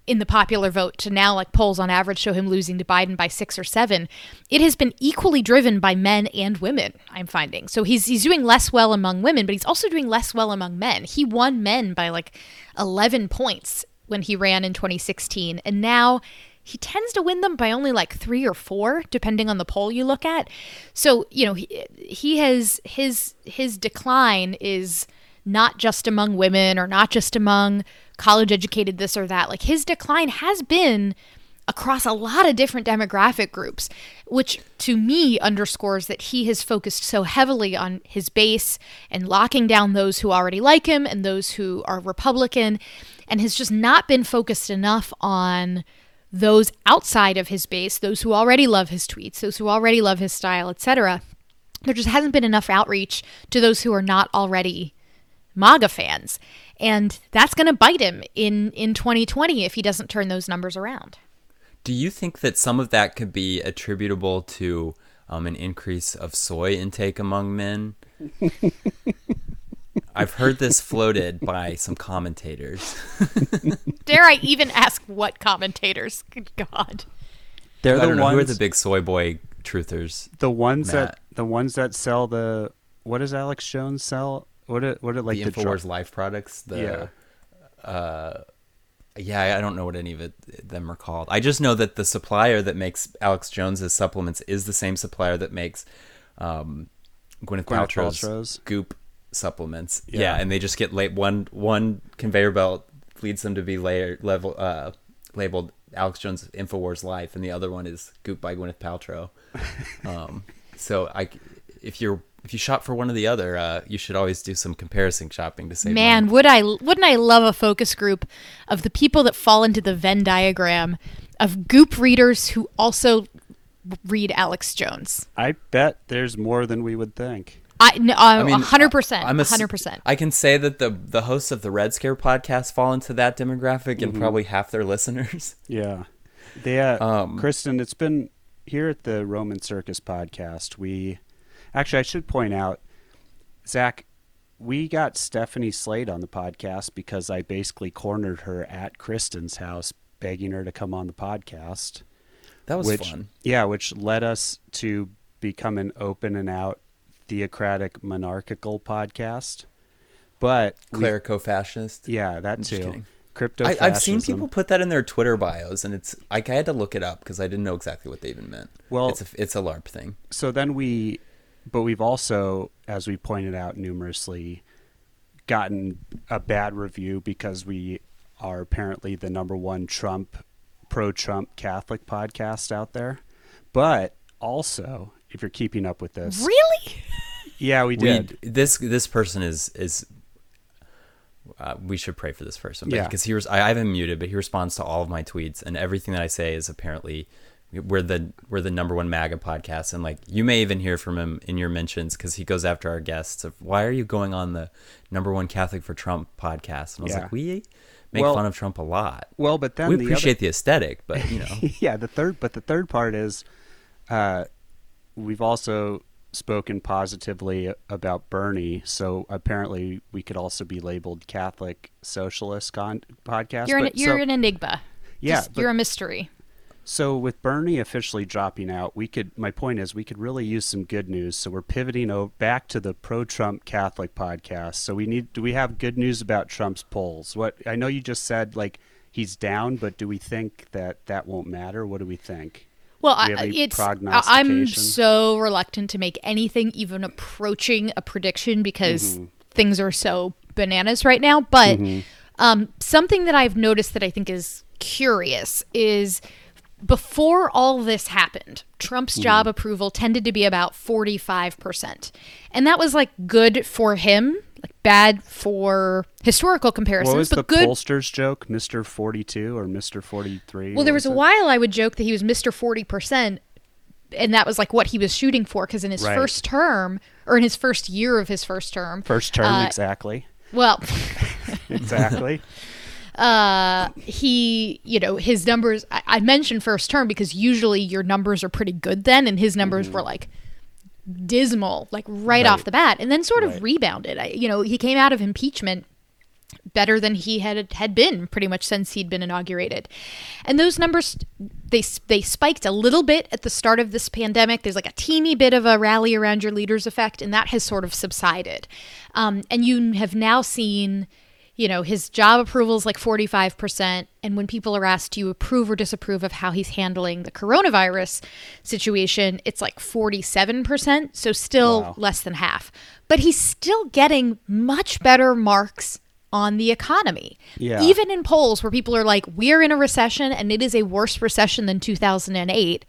in the popular vote" to now, like polls on average show him losing to Biden by six or seven. It has been equally driven by men and women. I'm finding. So he's he's doing less well among women, but he's also doing less well among men. He won men by like 11 points when he ran in 2016, and now he tends to win them by only like three or four, depending on the poll you look at. So you know he, he has his his decline is not just among women or not just among college educated this or that. Like his decline has been across a lot of different demographic groups, which to me underscores that he has focused so heavily on his base and locking down those who already like him and those who are Republican, and has just not been focused enough on those outside of his base, those who already love his tweets, those who already love his style, etc. There just hasn't been enough outreach to those who are not already MAGA fans. And that's going to bite him in, in 2020 if he doesn't turn those numbers around. Do you think that some of that could be attributable to um, an increase of soy intake among men? I've heard this floated by some commentators. Dare I even ask what commentators? Good God. They're the don't know ones who are the big soy boy truthers. the ones that the ones that sell the what does Alex Jones sell? What it what it like the Infowars dr- Life products. The, Yeah. Uh, yeah, I don't know what any of it them are called. I just know that the supplier that makes Alex Jones's supplements is the same supplier that makes um, Gwyneth, Gwyneth Paltrow's, Paltrow's. Goop supplements. Yeah. Yeah. and they just get la- one one conveyor belt leads them to be layered level uh, labeled Alex Jones Infowars Life, and the other one is Goop by Gwyneth Paltrow. um, so I, if you're if you shop for one or the other, uh, you should always do some comparison shopping to save Man, money. would I wouldn't I love a focus group of the people that fall into the Venn diagram of goop readers who also read Alex Jones. I bet there's more than we would think. I no, I a mean, hundred percent, I'm a a hundred percent. I can say that the the hosts of the Red Scare podcast fall into that demographic, Mm-hmm. and probably half their listeners. Yeah. They, uh, Um, Kristen, it's been here at the Roman Circus podcast. We actually, I should point out, Zac, we got Stephanie Slade on the podcast because I basically cornered her at Kristen's house, begging her to come on the podcast. That was which, fun. Yeah, which led us to become an open and out theocratic monarchical podcast. But Clerico-fascist. yeah, that just too. Crypto. I, I've seen people put that in their Twitter bios, and it's like I had to look it up because I didn't know exactly what they even meant. Well- it's a, it's a LARP thing. so then we but we've also as we pointed out numerously gotten a bad review because we are apparently the number one trump pro-trump catholic podcast out there but also if you're keeping up with this Really? yeah we We did this this person is is. Uh, we should pray for this person, Yeah. because he was. I, I have him muted, but he responds to all of my tweets, and everything that I say is apparently we're the we're the number one MAGA podcast, and like you may even hear from him in your mentions because he goes after our guests of why are you going on the number one Catholic for Trump podcast? And I was Yeah. like, we make Well- fun of Trump a lot. well but then we the appreciate the aesthetic, but you know, yeah the third but the third part is uh we've also spoken positively about Bernie, so apparently we could also be labeled Catholic Socialist con- podcast. You're an, But you're so, an enigma. Yeah, Just- but- you're a mystery. So with Bernie officially dropping out, we could. My point is, we could really use some good news. So we're pivoting o- back to the pro-Trump Catholic podcast. So we need. Do we have good news about Trump's polls? What I know you just said, like he's down, but do we think that that won't matter? What do we think? Well, you I, it's I'm so reluctant to make anything even approaching a prediction because Mm-hmm. things are so bananas right now. But um, something that I've noticed that I think is curious is before all this happened, Trump's Mm-hmm. job approval tended to be about 45%. And that was like good for him, like bad for historical comparisons, What was but the good pollster's joke, Forty Two or Mister Forty Three? well, there was a while I would joke that he was Mr. 40%, and that was like what he was shooting for because in his Right. first term, or in his first year of his first term, first term uh, exactly, well, exactly. uh, he, you know, his numbers, I, I mentioned first term because usually your numbers are pretty good then, and his numbers were like dismal, like right, Mm-hmm. Right. off the bat, and then sort of Right. rebounded. I, you know, he came out of impeachment better than he had had been pretty much since he'd been inaugurated. And those numbers they they spiked a little bit at the start of this pandemic. There's like a teeny bit of a rally around your leaders effect, and that has sort of subsided. Um, and you have now seen. You know, his job approval is like 45%. And when people are asked, do you approve or disapprove of how he's handling the coronavirus situation, it's like 47%. So still Wow. less than half. But he's still getting much better marks on the economy. Yeah. Even in polls where people are like, we're in a recession and it is a worse recession than 2008,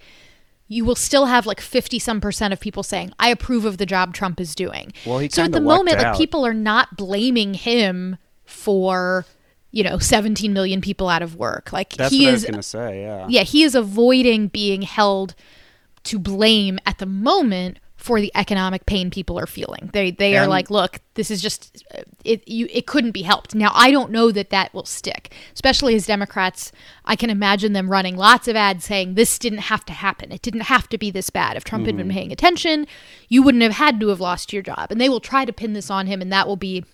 you will still have like 50 some percent of people saying, I approve of the job Trump is doing. Well, he so at the moment, like people are not blaming him for, you know, 17 million people out of work. Like That's he what I is gonna say. Yeah. yeah, he is avoiding being held to blame at the moment for the economic pain people are feeling. They they are like, look, this is just uh, it you it couldn't be helped. Now, I don't know that that will stick. Especially as Democrats, I can imagine them running lots of ads saying this didn't have to happen. It didn't have to be this bad. If Trump had been mm-hmm. paying attention, you wouldn't have had to have lost your job. And they will try to pin this on him and that will be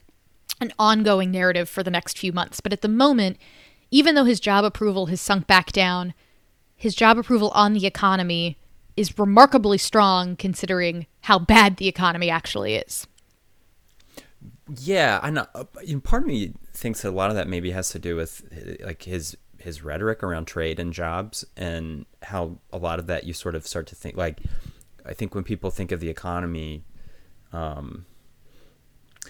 an ongoing narrative for the next few months. But at the moment, even though his job approval has sunk back down, his job approval on the economy is remarkably strong considering how bad the economy actually is. Yeah, I know. uh, Part of me thinks that a lot of that maybe has to do with uh, like his his rhetoric around trade and jobs, and how a lot of that you sort of start to think like. I think when people think of the economy, um,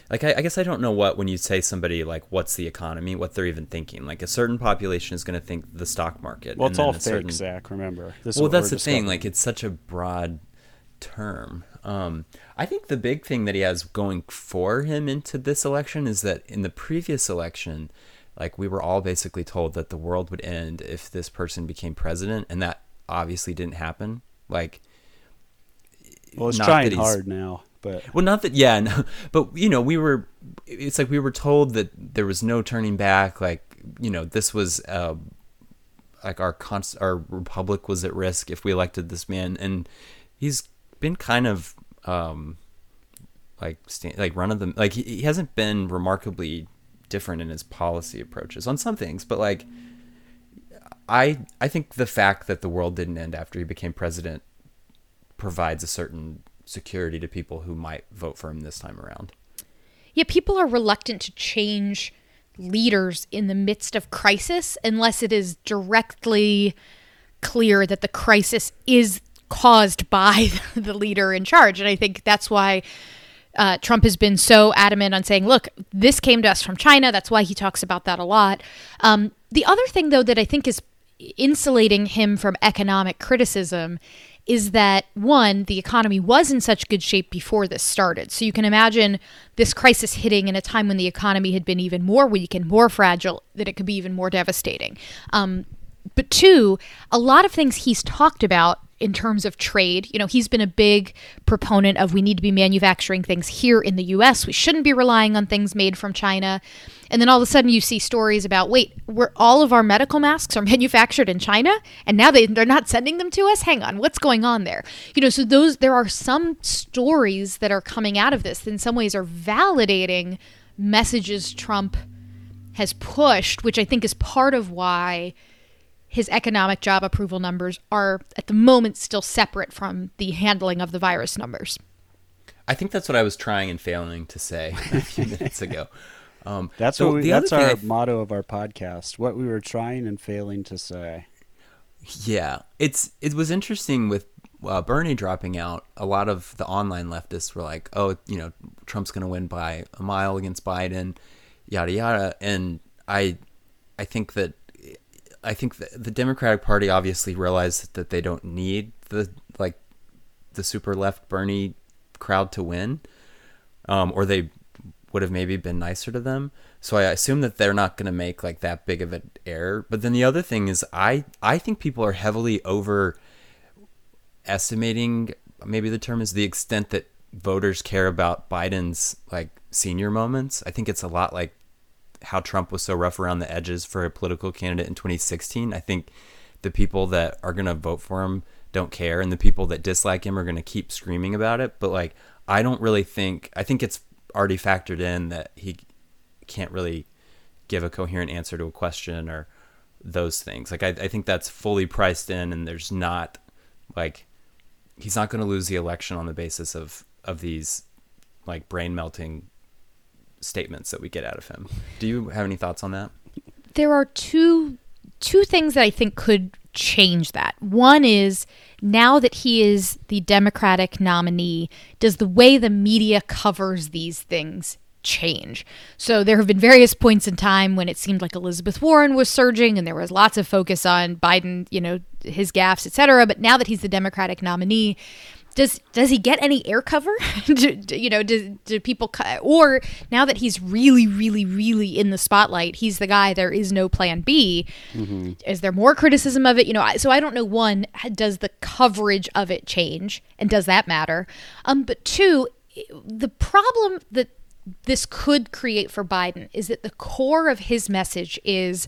like I, I guess I don't know what when you say somebody like what's the economy, what they're even thinking. Like a certain population is going to think the stock market. Well, and it's all fake, certain- Zac. Remember. This well, that's the thing. Like, it's such a broad term. Um, I think the big thing that he has going for him into this election is that in the previous election, like we were all basically told that the world would end if this person became president, and that obviously didn't happen. Like, well, it's trying hard now, but well, not that, yeah, no, but you know, we were. It's like we were told that there was no turning back. Like, you know, this was uh, like our const- our republic was at risk if we elected this man, and he's been kind of um, like like run of the like he, he hasn't been remarkably different in his policy approaches on some things, but like. I I think the fact that the world didn't end after he became president provides a certain security to people who might vote for him this time around. Yeah, people are reluctant to change leaders in the midst of crisis unless it is directly clear that the crisis is caused by the leader in charge. And I think that's why uh, Trump has been so adamant on saying, look, this came to us from China. That's why he talks about that a lot. Um, the other thing, though, that I think is insulating him from economic criticism is that one, the economy was in such good shape before this started. So you can imagine this crisis hitting in a time when the economy had been even more weak and more fragile, that it could be even more devastating. Um, but two, a lot of things he's talked about in terms of trade, you know, he's been a big proponent of we need to be manufacturing things here in the US. We shouldn't be relying on things made from China. And then all of a sudden you see stories about wait, we're all of our medical masks are manufactured in China and now they they're not sending them to us? Hang on, what's going on there? You know, so those there are some stories that are coming out of this that in some ways are validating messages Trump has pushed, which I think is part of why his economic job approval numbers are at the moment still separate from the handling of the virus numbers. I think that's what I was trying and failing to say a few minutes ago. Um, that's so what we, that's our th- motto of our podcast. What we were trying and failing to say. Yeah, it's it was interesting with uh, Bernie dropping out. A lot of the online leftists were like, "Oh, you know, Trump's going to win by a mile against Biden, yada yada." And I, I think that I think the Democratic Party obviously realized that they don't need the like the super left Bernie crowd to win, um, or they would have maybe been nicer to them. So I assume that they're not going to make like that big of an error. But then the other thing is, I I think people are heavily over estimating. Maybe the term is the extent that voters care about Biden's like senior moments. I think it's a lot like how Trump was so rough around the edges for a political candidate in 2016. I think the people that are going to vote for him don't care, and the people that dislike him are going to keep screaming about it. But like, I don't really think. I think it's already factored in that he can't really give a coherent answer to a question or those things. Like, I, I think that's fully priced in, and there's not like he's not going to lose the election on the basis of of these like brain melting statements that we get out of him. Do you have any thoughts on that? There are two two things that I think could change that. One is now that he is the Democratic nominee, does the way the media covers these things change? So there have been various points in time when it seemed like Elizabeth Warren was surging and there was lots of focus on Biden, you know, his gaffes, etc. But now that he's the Democratic nominee, does does he get any air cover? do, do- you know, do, do people cu- or now that he's really, really, really in the spotlight, he's the guy. There is no Plan B. Is there more criticism of it? You know, I- so I don't know. One, does the coverage of it change, and does that matter? Um, but two, the problem that this could create for Biden is that the core of his message is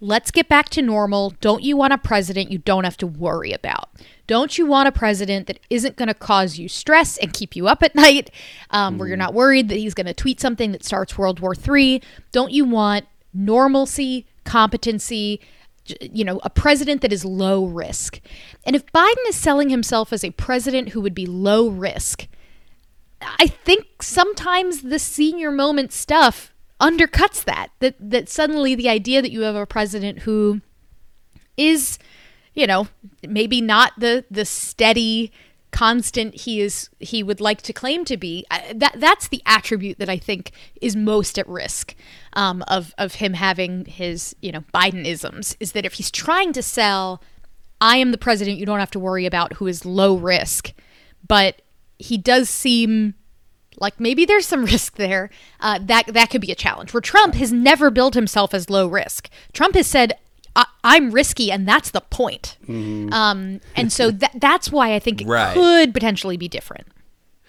let's get back to normal. Don't you want a president you don't have to worry about? Don't you want a president that isn't going to cause you stress and keep you up at night, um, where you're not worried that he's going to tweet something that starts World War III? Don't you want normalcy, competency? You know, a president that is low risk. And if Biden is selling himself as a president who would be low risk, I think sometimes the senior moment stuff undercuts that. That that suddenly the idea that you have a president who is, you know, maybe not the the steady constant he is he would like to claim to be that that's the attribute that I think is most at risk um, of of him having his you know Bidenisms is that if he's trying to sell I am the president you don't have to worry about who is low risk but he does seem like maybe there's some risk there. Uh, that that could be a challenge. Where Trump has never billed himself as low risk. Trump has said, I- "I'm risky, and that's the point." Um, and so that that's why I think it Right. could potentially be different.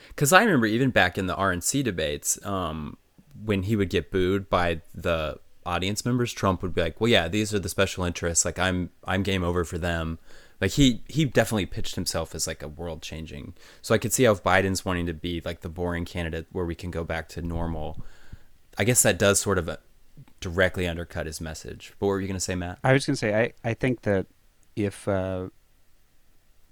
Because I remember even back in the RNC debates, um, when he would get booed by the audience members, Trump would be like, "Well, yeah, these are the special interests. Like, I'm I'm game over for them." Like he he definitely pitched himself as like a world changing. So I could see how if Biden's wanting to be like the boring candidate where we can go back to normal. I guess that does sort of directly undercut his message. But what were you going to say, Matt? I was going to say, I, I think that if uh,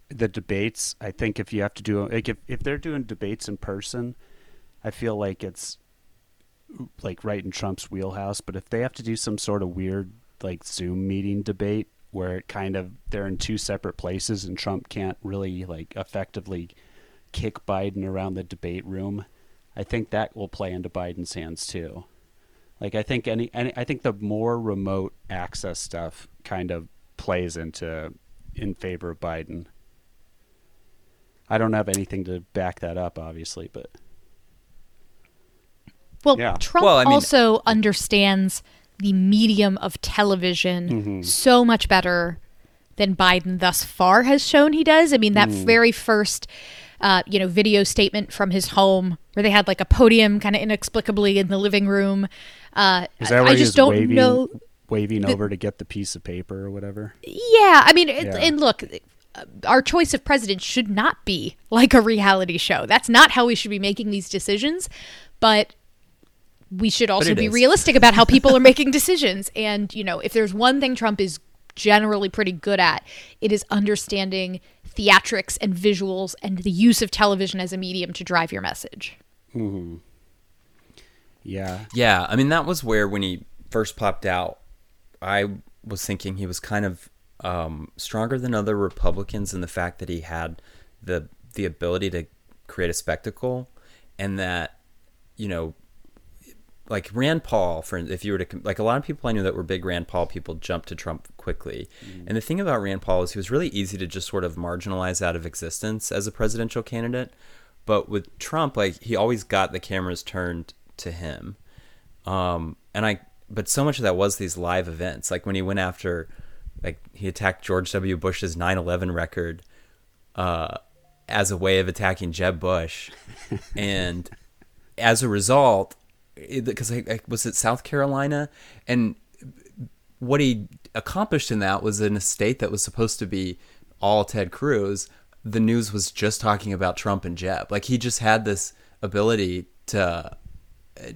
the debates, I think if you have to do, like if, if they're doing debates in person, I feel like it's like right in Trump's wheelhouse. But if they have to do some sort of weird like Zoom meeting debate where it kind of they're in two separate places and Trump can't really like effectively kick Biden around the debate room, I think that will play into Biden's hands too. Like I think any, any I think the more remote access stuff kind of plays into in favor of Biden. I don't have anything to back that up, obviously, but Well, Yeah. Trump Well, I mean- also understands the medium of television so much better than Biden thus far has shown he does. I mean, that very first, uh, you know, video statement from his home where they had like a podium kind of inexplicably in the living room. Uh, is that I, where I he's just don't waving, know. waving over to get the piece of paper or whatever? Yeah, I mean, it, Yeah. and look, uh, our choice of president should not be like a reality show. That's not how we should be making these decisions. But we should also be is. realistic about how people are making decisions. And, you know, if there's one thing Trump is generally pretty good at, it is understanding theatrics and visuals and the use of television as a medium to drive your message. Yeah, Yeah, I mean that was where when he first popped out, I was thinking he was kind of um, stronger than other Republicans in the fact that he had the the ability to create a spectacle, and that you know, like Rand Paul, for if you were to like a lot of people I knew that were big Rand Paul people jumped to Trump quickly, and the thing about Rand Paul is he was really easy to just sort of marginalize out of existence as a presidential candidate, but with Trump, like he always got the cameras turned to him. Um and i but so much of that was these live events. Like when he went after like he attacked george w. Bush's 9-11 record uh as a way of attacking jeb bush. And as a result because I, I was it south carolina? And what he accomplished in that was in a state that was supposed to be all Ted Cruz. The news was just talking about Trump and Jeb. Like he just had this ability to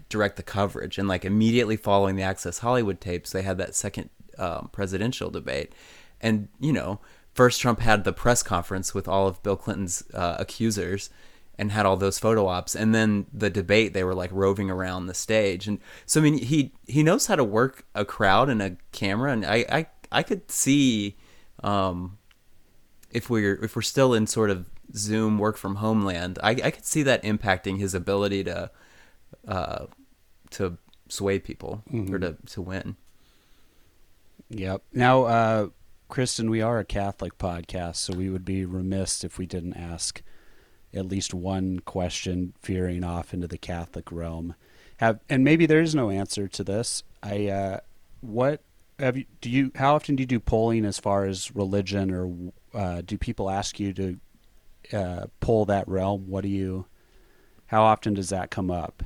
direct the coverage, and like immediately following the Access Hollywood tapes, they had that second um, presidential debate, and you know, first Trump had the press conference with all of Bill Clinton's uh, accusers, and had all those photo ops. And then the debate they were like roving around the stage. And so i mean he he knows how to work a crowd and a camera. And i i, I could see um if we're if we're still in sort of zoom work from homeland i i could see that impacting his ability to uh to sway people or to to win Yep. Now, uh, Kristen, we are a Catholic podcast, so we would be remiss if we didn't ask at least one question veering off into the Catholic realm. Have and maybe there is no answer to this. I uh, what have you do you how often do you do polling as far as religion or uh, do people ask you to uh, poll that realm? What do you how often does that come up?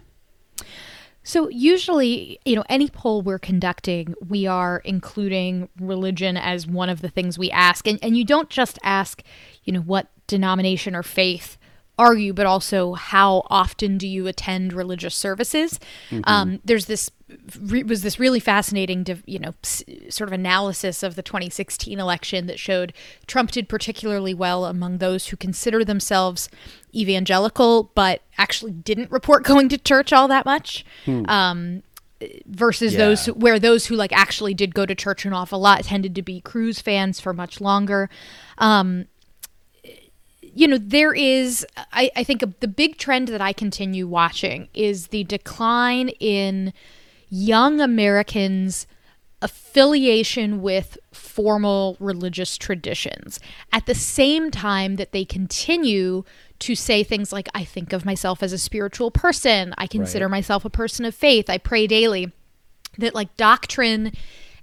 So usually, you know, any poll we're conducting, we are including religion as one of the things we ask. And and you don't just ask, you know, what denomination or faith are you, but also how often do you attend religious services? Um, there's this re- was this really fascinating, div- you know, s- sort of analysis of the 2016 election that showed Trump did particularly well among those who consider themselves evangelical, but actually didn't report going to church all that much. Um, versus Yeah. those who, where those who like actually did go to church an awful lot tended to be Cruz fans for much longer. Um, you know, there is, I, I think, a, the big trend that I continue watching is the decline in young Americans' affiliation with formal religious traditions. At the same time that they continue to say things like, I think of myself as a spiritual person, I consider myself a person of faith, I pray daily. That, like, doctrine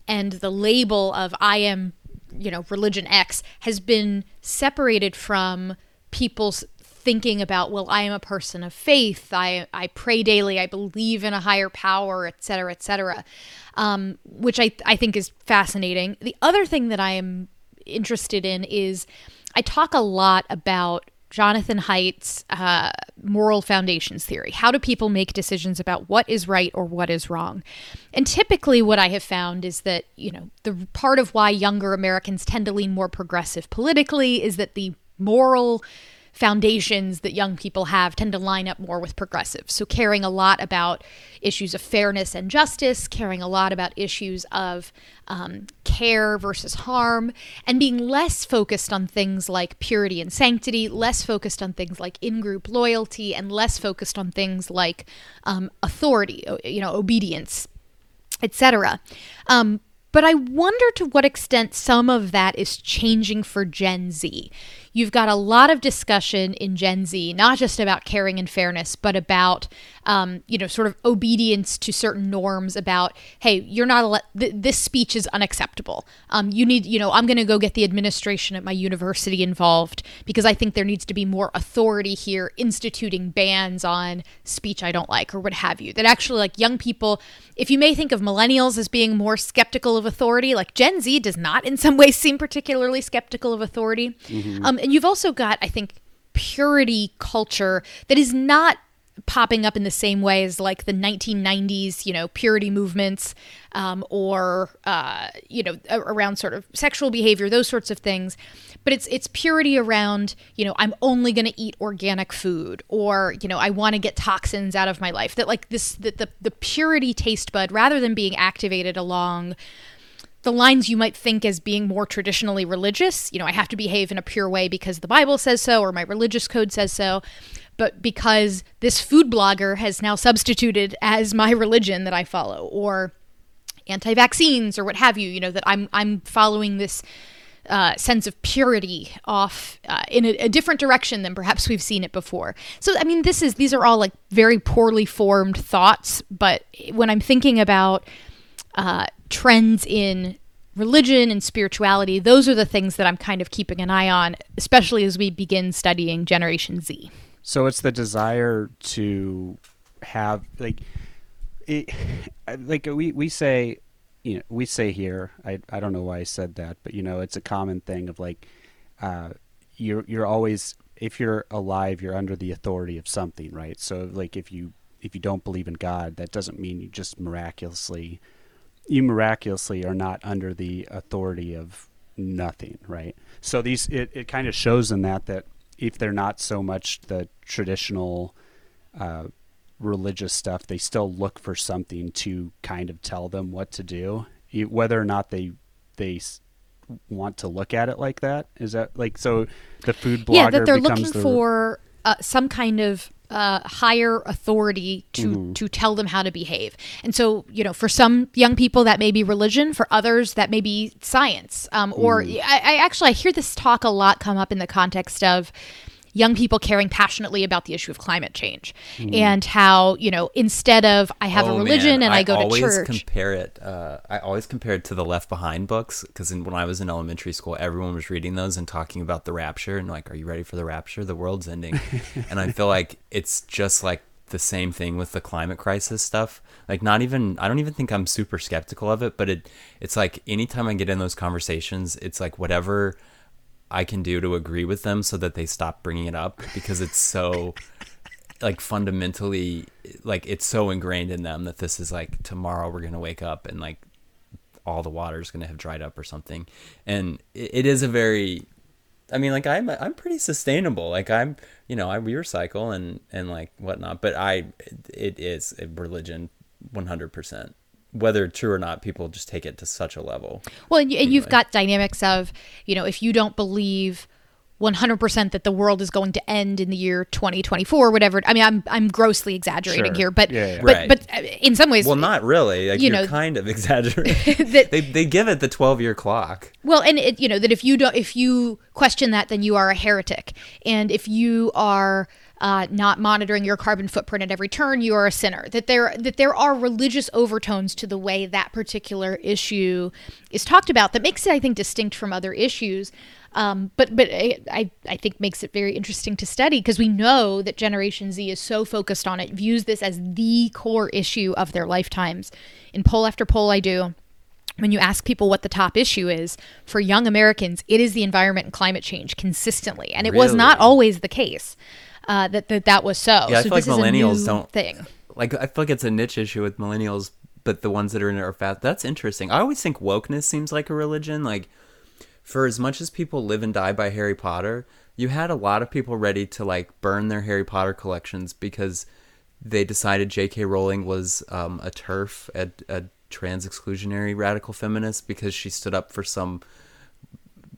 and the label of I am you know religion x has been separated from people's thinking about well i am a person of faith i i pray daily i believe in a higher power et cetera et cetera um, which i i think is fascinating the other thing that i am interested in is i talk a lot about Jonathan Haidt's uh, moral foundations theory. How do people make decisions about what is right or what is wrong? And typically, what I have found is that, you know, the part of why younger Americans tend to lean more progressive politically is that the moral foundations that young people have tend to line up more with progressives. So, caring a lot about issues of fairness and justice, caring a lot about issues of um, care versus harm, and being less focused on things like purity and sanctity, less focused on things like in group loyalty, and less focused on things like um, authority, you know, obedience, etc. Um, but I wonder to what extent some of that is changing for Gen Z. You've got a lot of discussion in Gen Z, not just about caring and fairness, but about, um, you know, sort of obedience to certain norms about, hey, you're not, ele- th- this speech is unacceptable. Um, you need, you know, I'm going to go get the administration at my university involved because I think there needs to be more authority here instituting bans on speech I don't like or what have you. That actually, like, young people, if you may think of millennials as being more skeptical of authority, like Gen Z does not in some ways seem particularly skeptical of authority. Um, and you've also got, I think, purity culture that is not popping up in the same way as like the 1990s, you know, purity movements um, or, uh, you know, around sort of sexual behavior, those sorts of things. But it's it's purity around, you know, I'm only going to eat organic food or, you know, I want to get toxins out of my life. That like this, that the, the purity taste bud, rather than being activated along the lines you might think as being more traditionally religious. You know, I have to behave in a pure way because the Bible says so or my religious code says so. But because this food blogger has now substituted as my religion that I follow, or anti-vaccines, or what have you, you know, that I'm I'm following this uh, sense of purity off uh, in a, a different direction than perhaps we've seen it before. So, I mean, this is these are all like very poorly formed thoughts. But when I'm thinking about uh, trends in religion and spirituality, those are the things that I'm kind of keeping an eye on, especially as we begin studying Generation Z. So it's the desire to have like it, like we we say you know we say here I I don't know why I said that but you know it's a common thing of like uh you're you're always if you're alive you're under the authority of something right so like if you if you don't believe in God that doesn't mean you just miraculously you miraculously are not under the authority of nothing, right? So these it, it kind of shows in that that if they're not so much the traditional uh, religious stuff, they still look for something to kind of tell them what to do, whether or not they they want to look at it like that. Is that like so? The food blogger yeah, that they're looking the, for uh, some kind of uh, higher authority to Mm-hmm. to tell them how to behave. And so, you know, for some young people that may be religion, for others that may be science. Um, or Mm. I, I actually I hear this talk a lot come up in the context of young people caring passionately about the issue of climate change Mm. and how you know instead of I have a Oh, religion man. and I, go to church. compare it. Uh, I always compare it to the Left Behind books because when I was in elementary school, everyone was reading those and talking about the rapture and like, "Are you ready for the rapture? The world's ending." and I feel like it's just like the same thing with the climate crisis stuff. Like not even I don't even think I'm super skeptical of it, but it it's like anytime I get in those conversations, it's like whatever I can do to agree with them so that they stop bringing it up because it's so like fundamentally like it's so ingrained in them that this is like tomorrow we're going to wake up and like all the water is going to have dried up or something. And it, it is a very I mean, like I'm I'm pretty sustainable. Like I'm, you know, I recycle and and like whatnot. But I, it is a religion, one hundred percent. Whether true or not, people just take it to such a level. Well, and, you, and you've got dynamics of, you know, if you don't believe 100% that the world is going to end in the year 2024 whatever i mean i'm i'm grossly exaggerating Sure. here but Yeah, yeah. but Right. but uh, in some ways Well, not really. Like You you are know- kind of exaggerating. that they they give it the twelve year clock. Well, and it, you know that if you don't, if you question that, then you are a heretic, and if you are uh, not monitoring your carbon footprint at every turn, you are a sinner. That there that there are religious overtones to the way that particular issue is talked about that makes it, I think, distinct from other issues. Um, but but I, I I think makes it very interesting to study because we know that Generation Z is so focused on it, views this as the core issue of their lifetimes. In poll after poll, I do when you ask people what the top issue is for young Americans, it is the environment and climate change consistently, and it was not always the case uh, that, that that was so. Yeah, I so feel like this is a millennials don't- thing. Like I feel like it's a niche issue with millennials, but the ones that are in it are fast. That's interesting. I always think wokeness seems like a religion. Like for as much as people live and die by Harry Potter, you had a lot of people ready to like burn their Harry Potter collections because they decided J.K. Rowling was um, a TERF, a, a trans exclusionary radical feminist because she stood up for some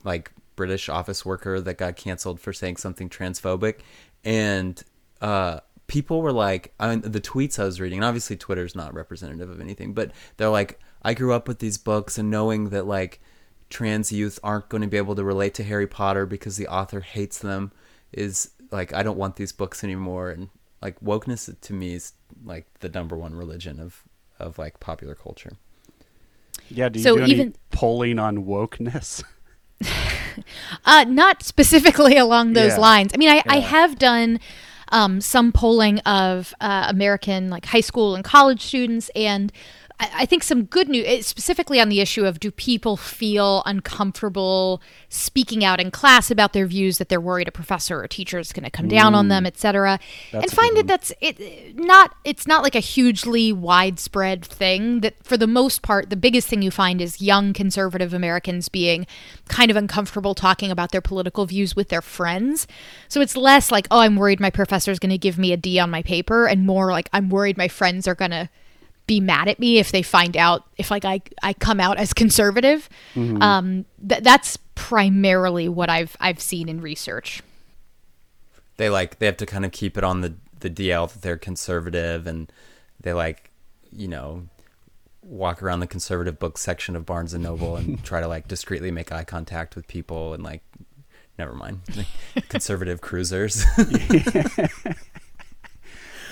like British office worker that got canceled for saying something transphobic, and uh, people were like, I mean, the tweets I was reading, and obviously Twitter's not representative of anything, but they're like, I grew up with these books and knowing that like trans youth aren't going to be able to relate to Harry Potter because the author hates them is like I don't want these books anymore, and like wokeness to me is like the number one religion of of like popular culture. Yeah, do you So do any even- polling on wokeness? Uh, not specifically along those Yeah. lines. I mean, I, I have done um, some polling of uh, American like high school and college students, and I, I think some good news, eh, specifically on the issue of do people feel uncomfortable speaking out in class about their views that they're worried a professor or teacher is going to come down on them, et cetera, and find that that's it. Not it's not like a hugely widespread thing. That for the most part, the biggest thing you find is young conservative Americans being kind of uncomfortable talking about their political views with their friends. So it's less like, oh, I'm worried my professor is going to give me a D on my paper, and more like I'm worried my friends are going to be mad at me if they find out if like I I come out as conservative. Um, th- that's primarily what I've I've seen in research. they like they have to kind of keep it on the the DL that they're conservative and they like you know walk around the conservative book section of Barnes and Noble and try to like discreetly make eye contact with people and like never mind conservative cruisers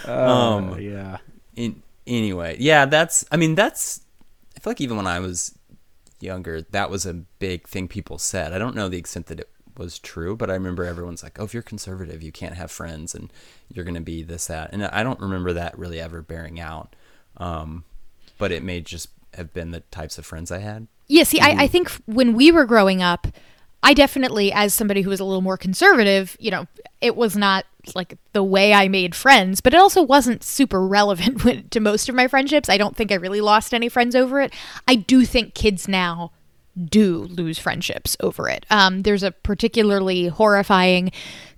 Um, yeah. in anyway yeah that's I mean that's I feel like even when I was younger that was a big thing people said. I don't know the extent that it was true but I remember everyone's like oh if you're conservative you can't have friends and you're gonna be this that. And I don't remember that really ever bearing out um, but it may just have been the types of friends I had. Yeah, see, I, I think when we were growing up, I definitely, as somebody who was a little more conservative, you know, it was not like the way I made friends, but it also wasn't super relevant to most of my friendships. I don't think I really lost any friends over it. I do think kids now do lose friendships over it. Um, there's a particularly horrifying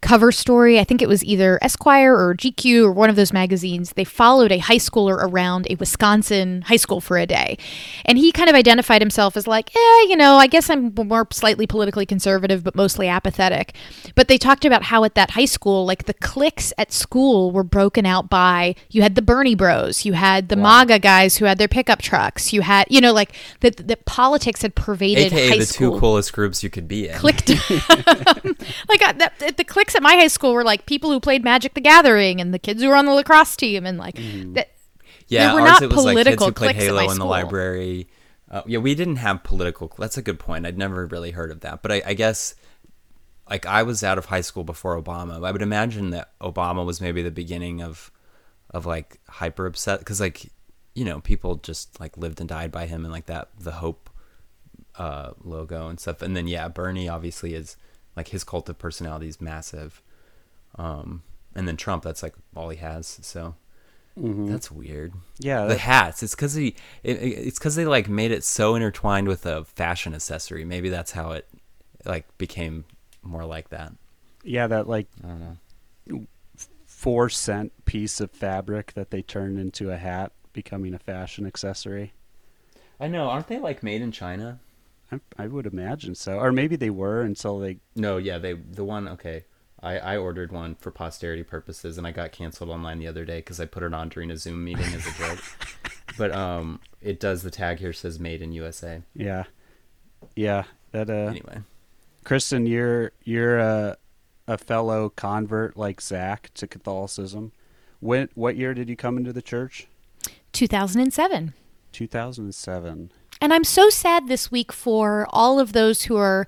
cover story. I think it was either Esquire or GQ or one of those magazines. They followed a high schooler around a Wisconsin high school for a day. And he kind of identified himself as like, yeah, you know, I guess I'm more slightly politically conservative, but mostly apathetic. But they talked about how at that high school, like the cliques at school were broken out by you had the Bernie bros, you had the MAGA guys who had their pickup trucks, you had, you know, like that that politics had pervaded aka high the school two coolest groups you could be in clicked like uh, that, the cliques at my high school were like people who played Magic the Gathering and the kids who were on the lacrosse team and like that. Yeah, There were ours not it was like kids political who played cliques at Halo in the school. library. Uh, yeah, we didn't have political. That's a good point. I'd never really heard of that, but I, I guess like I was out of high school before Obama. I would imagine that Obama was maybe the beginning of of like hyper upset because like you know people just like lived and died by him and like that the hope uh logo and stuff and then yeah bernie obviously is like his cult of personality is massive. Um and then trump that's like all he has so that's weird. Yeah, the hats it's because he it, it- it's because they like made it so intertwined with a fashion accessory. Maybe that's how it like became more like that. Yeah, that like i don't know. four cent piece of fabric that they turned into a hat, becoming a fashion accessory. i know aren't they like made in china I, I would imagine so, or maybe they were until they. No, yeah, they the one okay. I I ordered one for posterity purposes, and I got canceled online the other day because I put it on during a Zoom meeting as a joke. but um, it does the tag here says made in USA. Yeah, yeah. That uh, Anyway, Kristen, you're you're a a fellow convert like Zac to Catholicism. When what year did you come into the church? 2007. Two thousand and seven. And I'm so sad this week for all of those who are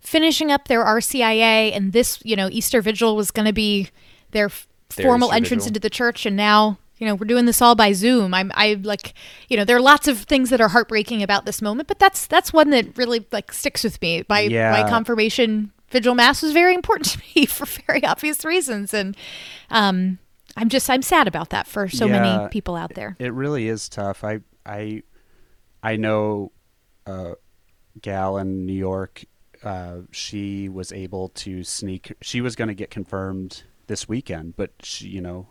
finishing up their RCIA and this, you know, Easter Vigil was going to be their Their formal Easter entrance Vigil. into the church and now, you know, we're doing this all by Zoom. I'm I like, you know, there are lots of things that are heartbreaking about this moment, but that's that's one that really like sticks with me. My Yeah. my confirmation vigil mass was very important to me for very obvious reasons and um I'm just I'm sad about that for so Yeah. many people out there. It really is tough. I I I know a gal in New York. Uh, she was able to sneak. She was going to get confirmed this weekend, but she, you know,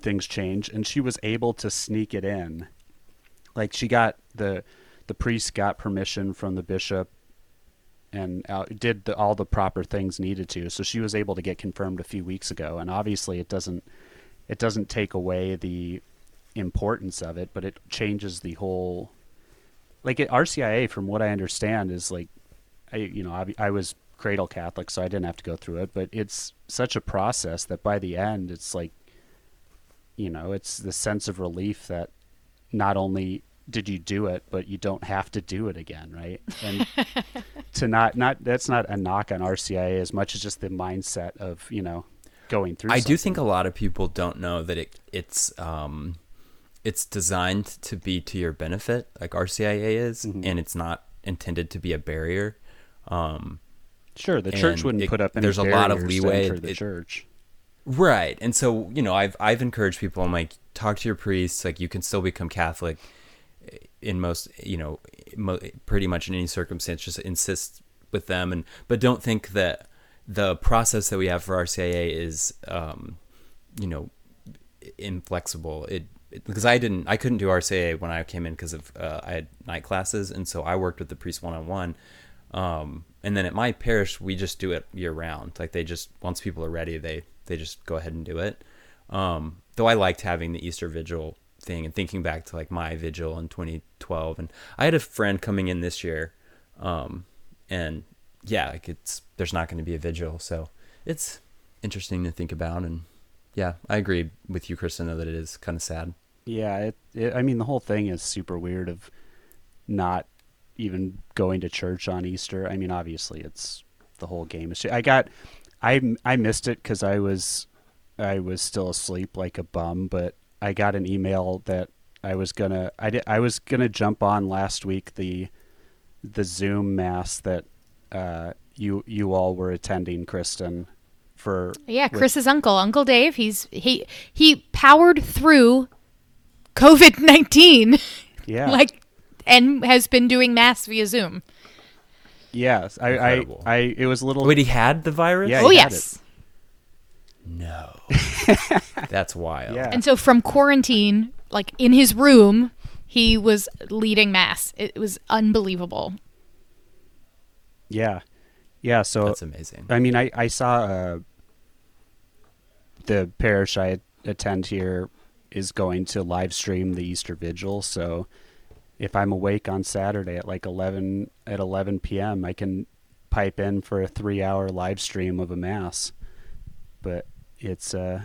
things change, and she was able to sneak it in. Like she got the the priest got permission from the bishop and uh, did the, all the proper things needed to. So she was able to get confirmed a few weeks ago, and obviously it doesn't it doesn't take away the importance of it, but it changes the whole. Like at RCIA, from what I understand, is like, I you know I, I was cradle Catholic, so I didn't have to go through it, but it's such a process that by the end, it's like, you know, it's the sense of relief that not only did you do it, but you don't have to do it again, right? And to not not that's not a knock on RCIA as much as just the mindset of you know going through. I do think a lot of people don't know that it it's um it's designed to be to your benefit, like RCIA is, Mm-hmm. and it's not intended to be a barrier. Um, Sure, the church wouldn't it- put up any there's a lot of leeway. enter the It- church. Right. And so, you know, I've I've encouraged people I'm like talk to your priests. like you can still become Catholic in most, you know, mo- pretty much in any circumstance just insist with them and but don't think that the process that we have for RCIA is um you know inflexible. It because I didn't I couldn't do RCA when I came in because of uh, I had night classes and so I worked with the priest one on one. And then at my parish, we just do it year round. Like they just once people are ready, they they just go ahead and do it. Um, though I liked having the Easter Vigil thing and thinking back to like my vigil in 2012, and I had a friend coming in this year, um, and yeah, like it's there's not going to be a vigil, so it's interesting to think about. And yeah, I agree with you, Kristen, that it is kind of sad. Yeah, it, it. I mean, the whole thing is super weird of not even going to church on Easter. I mean, obviously, it's the whole game. I got, I I missed it because I was, I was still asleep like a bum. But I got an email that I was gonna, I did, I was gonna jump on last week the, the Zoom mass that, uh, you you all were attending, Kristen, for Yeah, with- Chris's uncle, Uncle Dave, he's he he powered through COVID nineteen, yeah, like, and has been doing mass via Zoom. Yes, I, I, Incredible. I, it was a little. Wait, he had the virus? Yeah, oh yes, No, that's wild. Yeah. and so from quarantine, like in his room, he was leading mass. It was unbelievable. yeah, yeah. So that's amazing. I mean, I, I saw uh, the parish I attend here is going to live stream the Easter Vigil. So if I'm awake on Saturday at like 11 at 11 p.m., I can pipe in for a three hour live stream of a mass. But it's uh,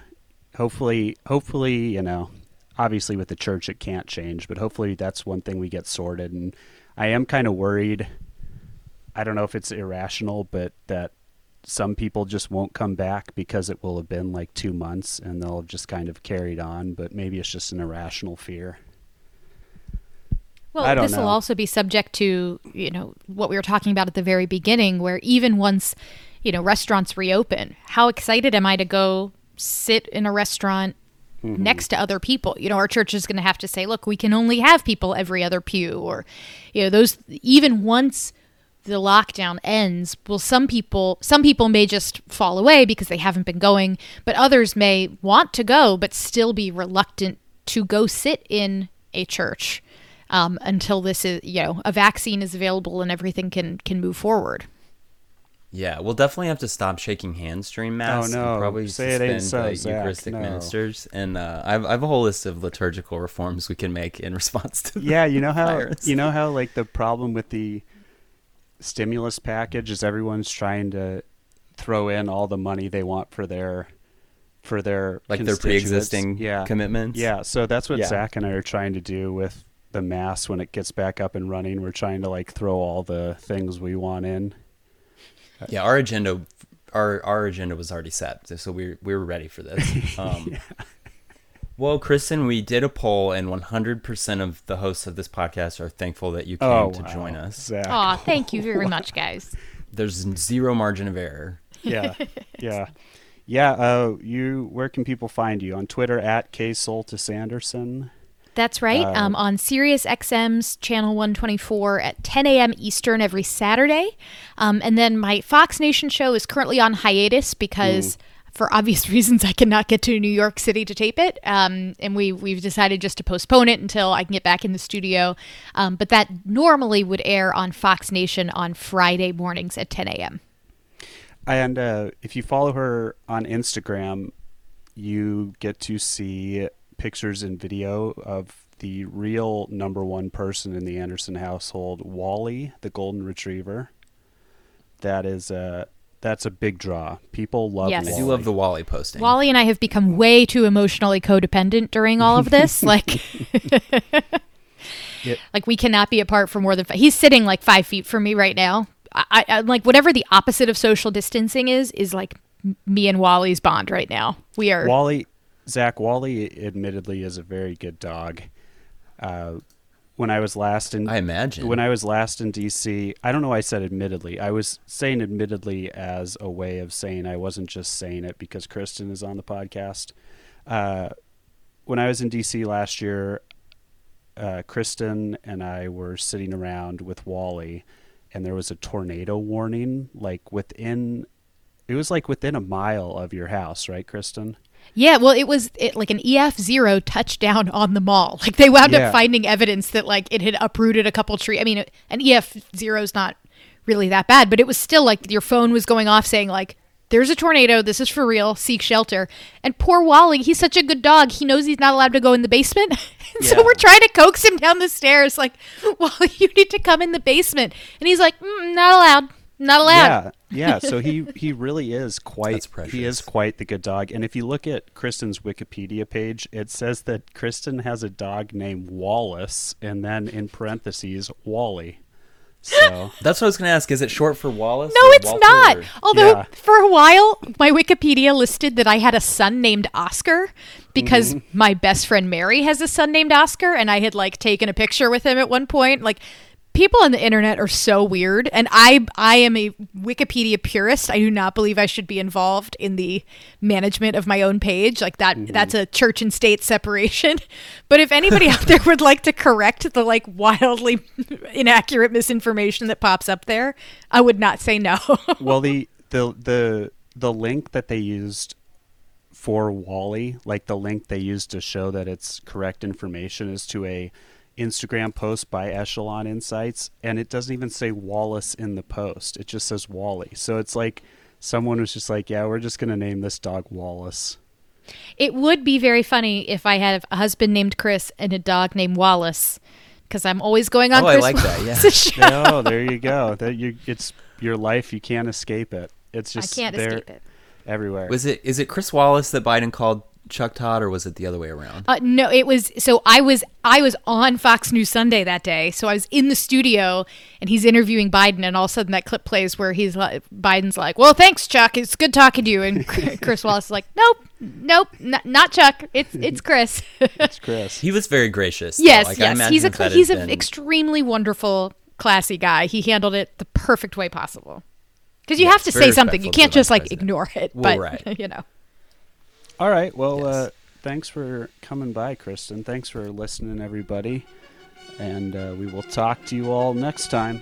hopefully, hopefully, you know, obviously with the church it can't change, but hopefully that's one thing we get sorted. And I am kind of worried. I don't know if it's irrational, but that some people just won't come back because it will have been like two months and they'll have just kind of carried on, but maybe it's just an irrational fear. Well, this will also be subject to, you know, what we were talking about at the very beginning, where even once, you know, restaurants reopen, how excited am I to go sit in a restaurant Mm-hmm. next to other people? You know, our church is going to have to say, look, we can only have people every other pew, or, you know, those, even once the lockdown ends, well, some people, some people may just fall away because they haven't been going, but others may want to go, but still be reluctant to go sit in a church um, until this is you know a vaccine is available and everything can can move forward. Yeah, we'll definitely have to stop shaking hands during mass. Oh, no. probably Say it ain't suspend so, Zac, Eucharistic no. ministers, and uh, I, have, I have a whole list of liturgical reforms we can make in response to. the Yeah, you know how virus. you know how like the problem with the stimulus package is everyone's trying to throw in all the money they want for their for their like their pre-existing yeah commitments. Yeah, so that's what Yeah. Zac and I are trying to do with the mass when it gets back up and running. We're trying to like throw all the things we want in. yeah. Our agenda, our our agenda was already set, so we we were ready for this. Um, Well, Kristen, we did a poll, and 100% of the hosts of this podcast are thankful that you came Oh, to wow. join us. Zac. Aw, thank you very much, guys. There's zero margin of error. yeah, yeah, yeah. Uh, you. Where can people find you on Twitter at ksoltis Anderson? That's right. Uh, um, on Sirius XM's channel 124 at 10 a.m. Eastern every Saturday. Um, and then my Fox Nation show is currently on hiatus because, for obvious reasons, I cannot get to New York City to tape it. Um, and we, we've decided just to postpone it until I can get back in the studio. Um, but that normally would air on Fox Nation on Friday mornings at 10 a.m. And uh, if you follow her on Instagram, you get to see pictures and video of the real number one person in the Anderson household, Wally, the golden retriever. That is a that's a big draw. People love. Yes. I do love the Wally posting. Wally and I have become way too emotionally codependent during all of this. like, It- like we cannot be apart for more than five. He's sitting like five feet from me right now. I, I like whatever the opposite of social distancing is is like me and Wally's bond right now. We are. Wally, Zac Wally, admittedly, is a very good dog. Uh, when I was last in, I imagine. when I was last in DC, I don't know why I said admittedly. I was saying admittedly as a way of saying I wasn't just saying it because Kristen is on the podcast. Uh, when I was in DC last year, uh, Kristen and I were sitting around with Wally, and there was a tornado warning like within. It was like within a mile of your house, right, Kristen? Yeah, well, it was it, like an EF zero touchdown on the mall. Like they wound Yeah. up finding evidence that like it had uprooted a couple trees. I mean, an EF zero is not really that bad, but it was still like your phone was going off saying like, "There's a tornado. This is for real. Seek shelter." And poor Wally, he's such a good dog. He knows he's not allowed to go in the basement, and so we're trying to coax him down the stairs. Like, Wally, you need to come in the basement, and he's like, mm, "Not allowed. Not allowed." Yeah, yeah. So he he really is quite he is quite the good dog. And if you look at Kristen's Wikipedia page, it says that Kristen has a dog named Wallace, and then in parentheses Wally. So That's what I was going to ask. Is it short for Wallace? No, it's Walter, not. or- Although Yeah. for a while, my Wikipedia listed that I had a son named Oscar because Mm-hmm. my best friend Mary has a son named Oscar, and I had like taken a picture with him at one point. Like people on the internet are so weird, and I I am a Wikipedia purist. I do not believe I should be involved in the management of my own page. Like that Mm-hmm. that's a church and state separation. But if anybody out there would like to correct the like wildly inaccurate misinformation that pops up there, I would not say no. well the the the the link that they used for Wally, like the link they used to show that it's correct information, is to a Instagram post by Echelon Insights, and it doesn't even say Wallace in the post. It just says Wally. So it's like someone was just like, "Yeah, we're just gonna name this dog Wallace." It would be very funny if I had a husband named Chris and a dog named Wallace, because I'm always going on Oh, I Chris like that, yeah. Wallace's show. oh, there you go. That you, it's your life. You can't escape it. It's just I can't there escape it. everywhere. Was it is it Chris Wallace that Biden called Chuck Todd, or was it the other way around? Uh, no, it was so I was I was on Fox News Sunday that day. So I was in the studio and he's interviewing Biden, and all of a sudden that clip plays where he's like, Biden's like, "Well, thanks, Chuck. It's good talking to you." And Chris Wallace is like, "Nope, nope, n- not Chuck. It's it's Chris." It's Chris. He was very gracious. yes, Like, yes, he's a if he's an been- extremely wonderful, classy guy. He handled it the perfect way possible. Because you Yes, have to say something. You can't just like president. ignore it. Well, but right. you know. All right. Well, Yes. uh, thanks for coming by, Kristen. Thanks for listening, everybody. And uh, we will talk to you all next time.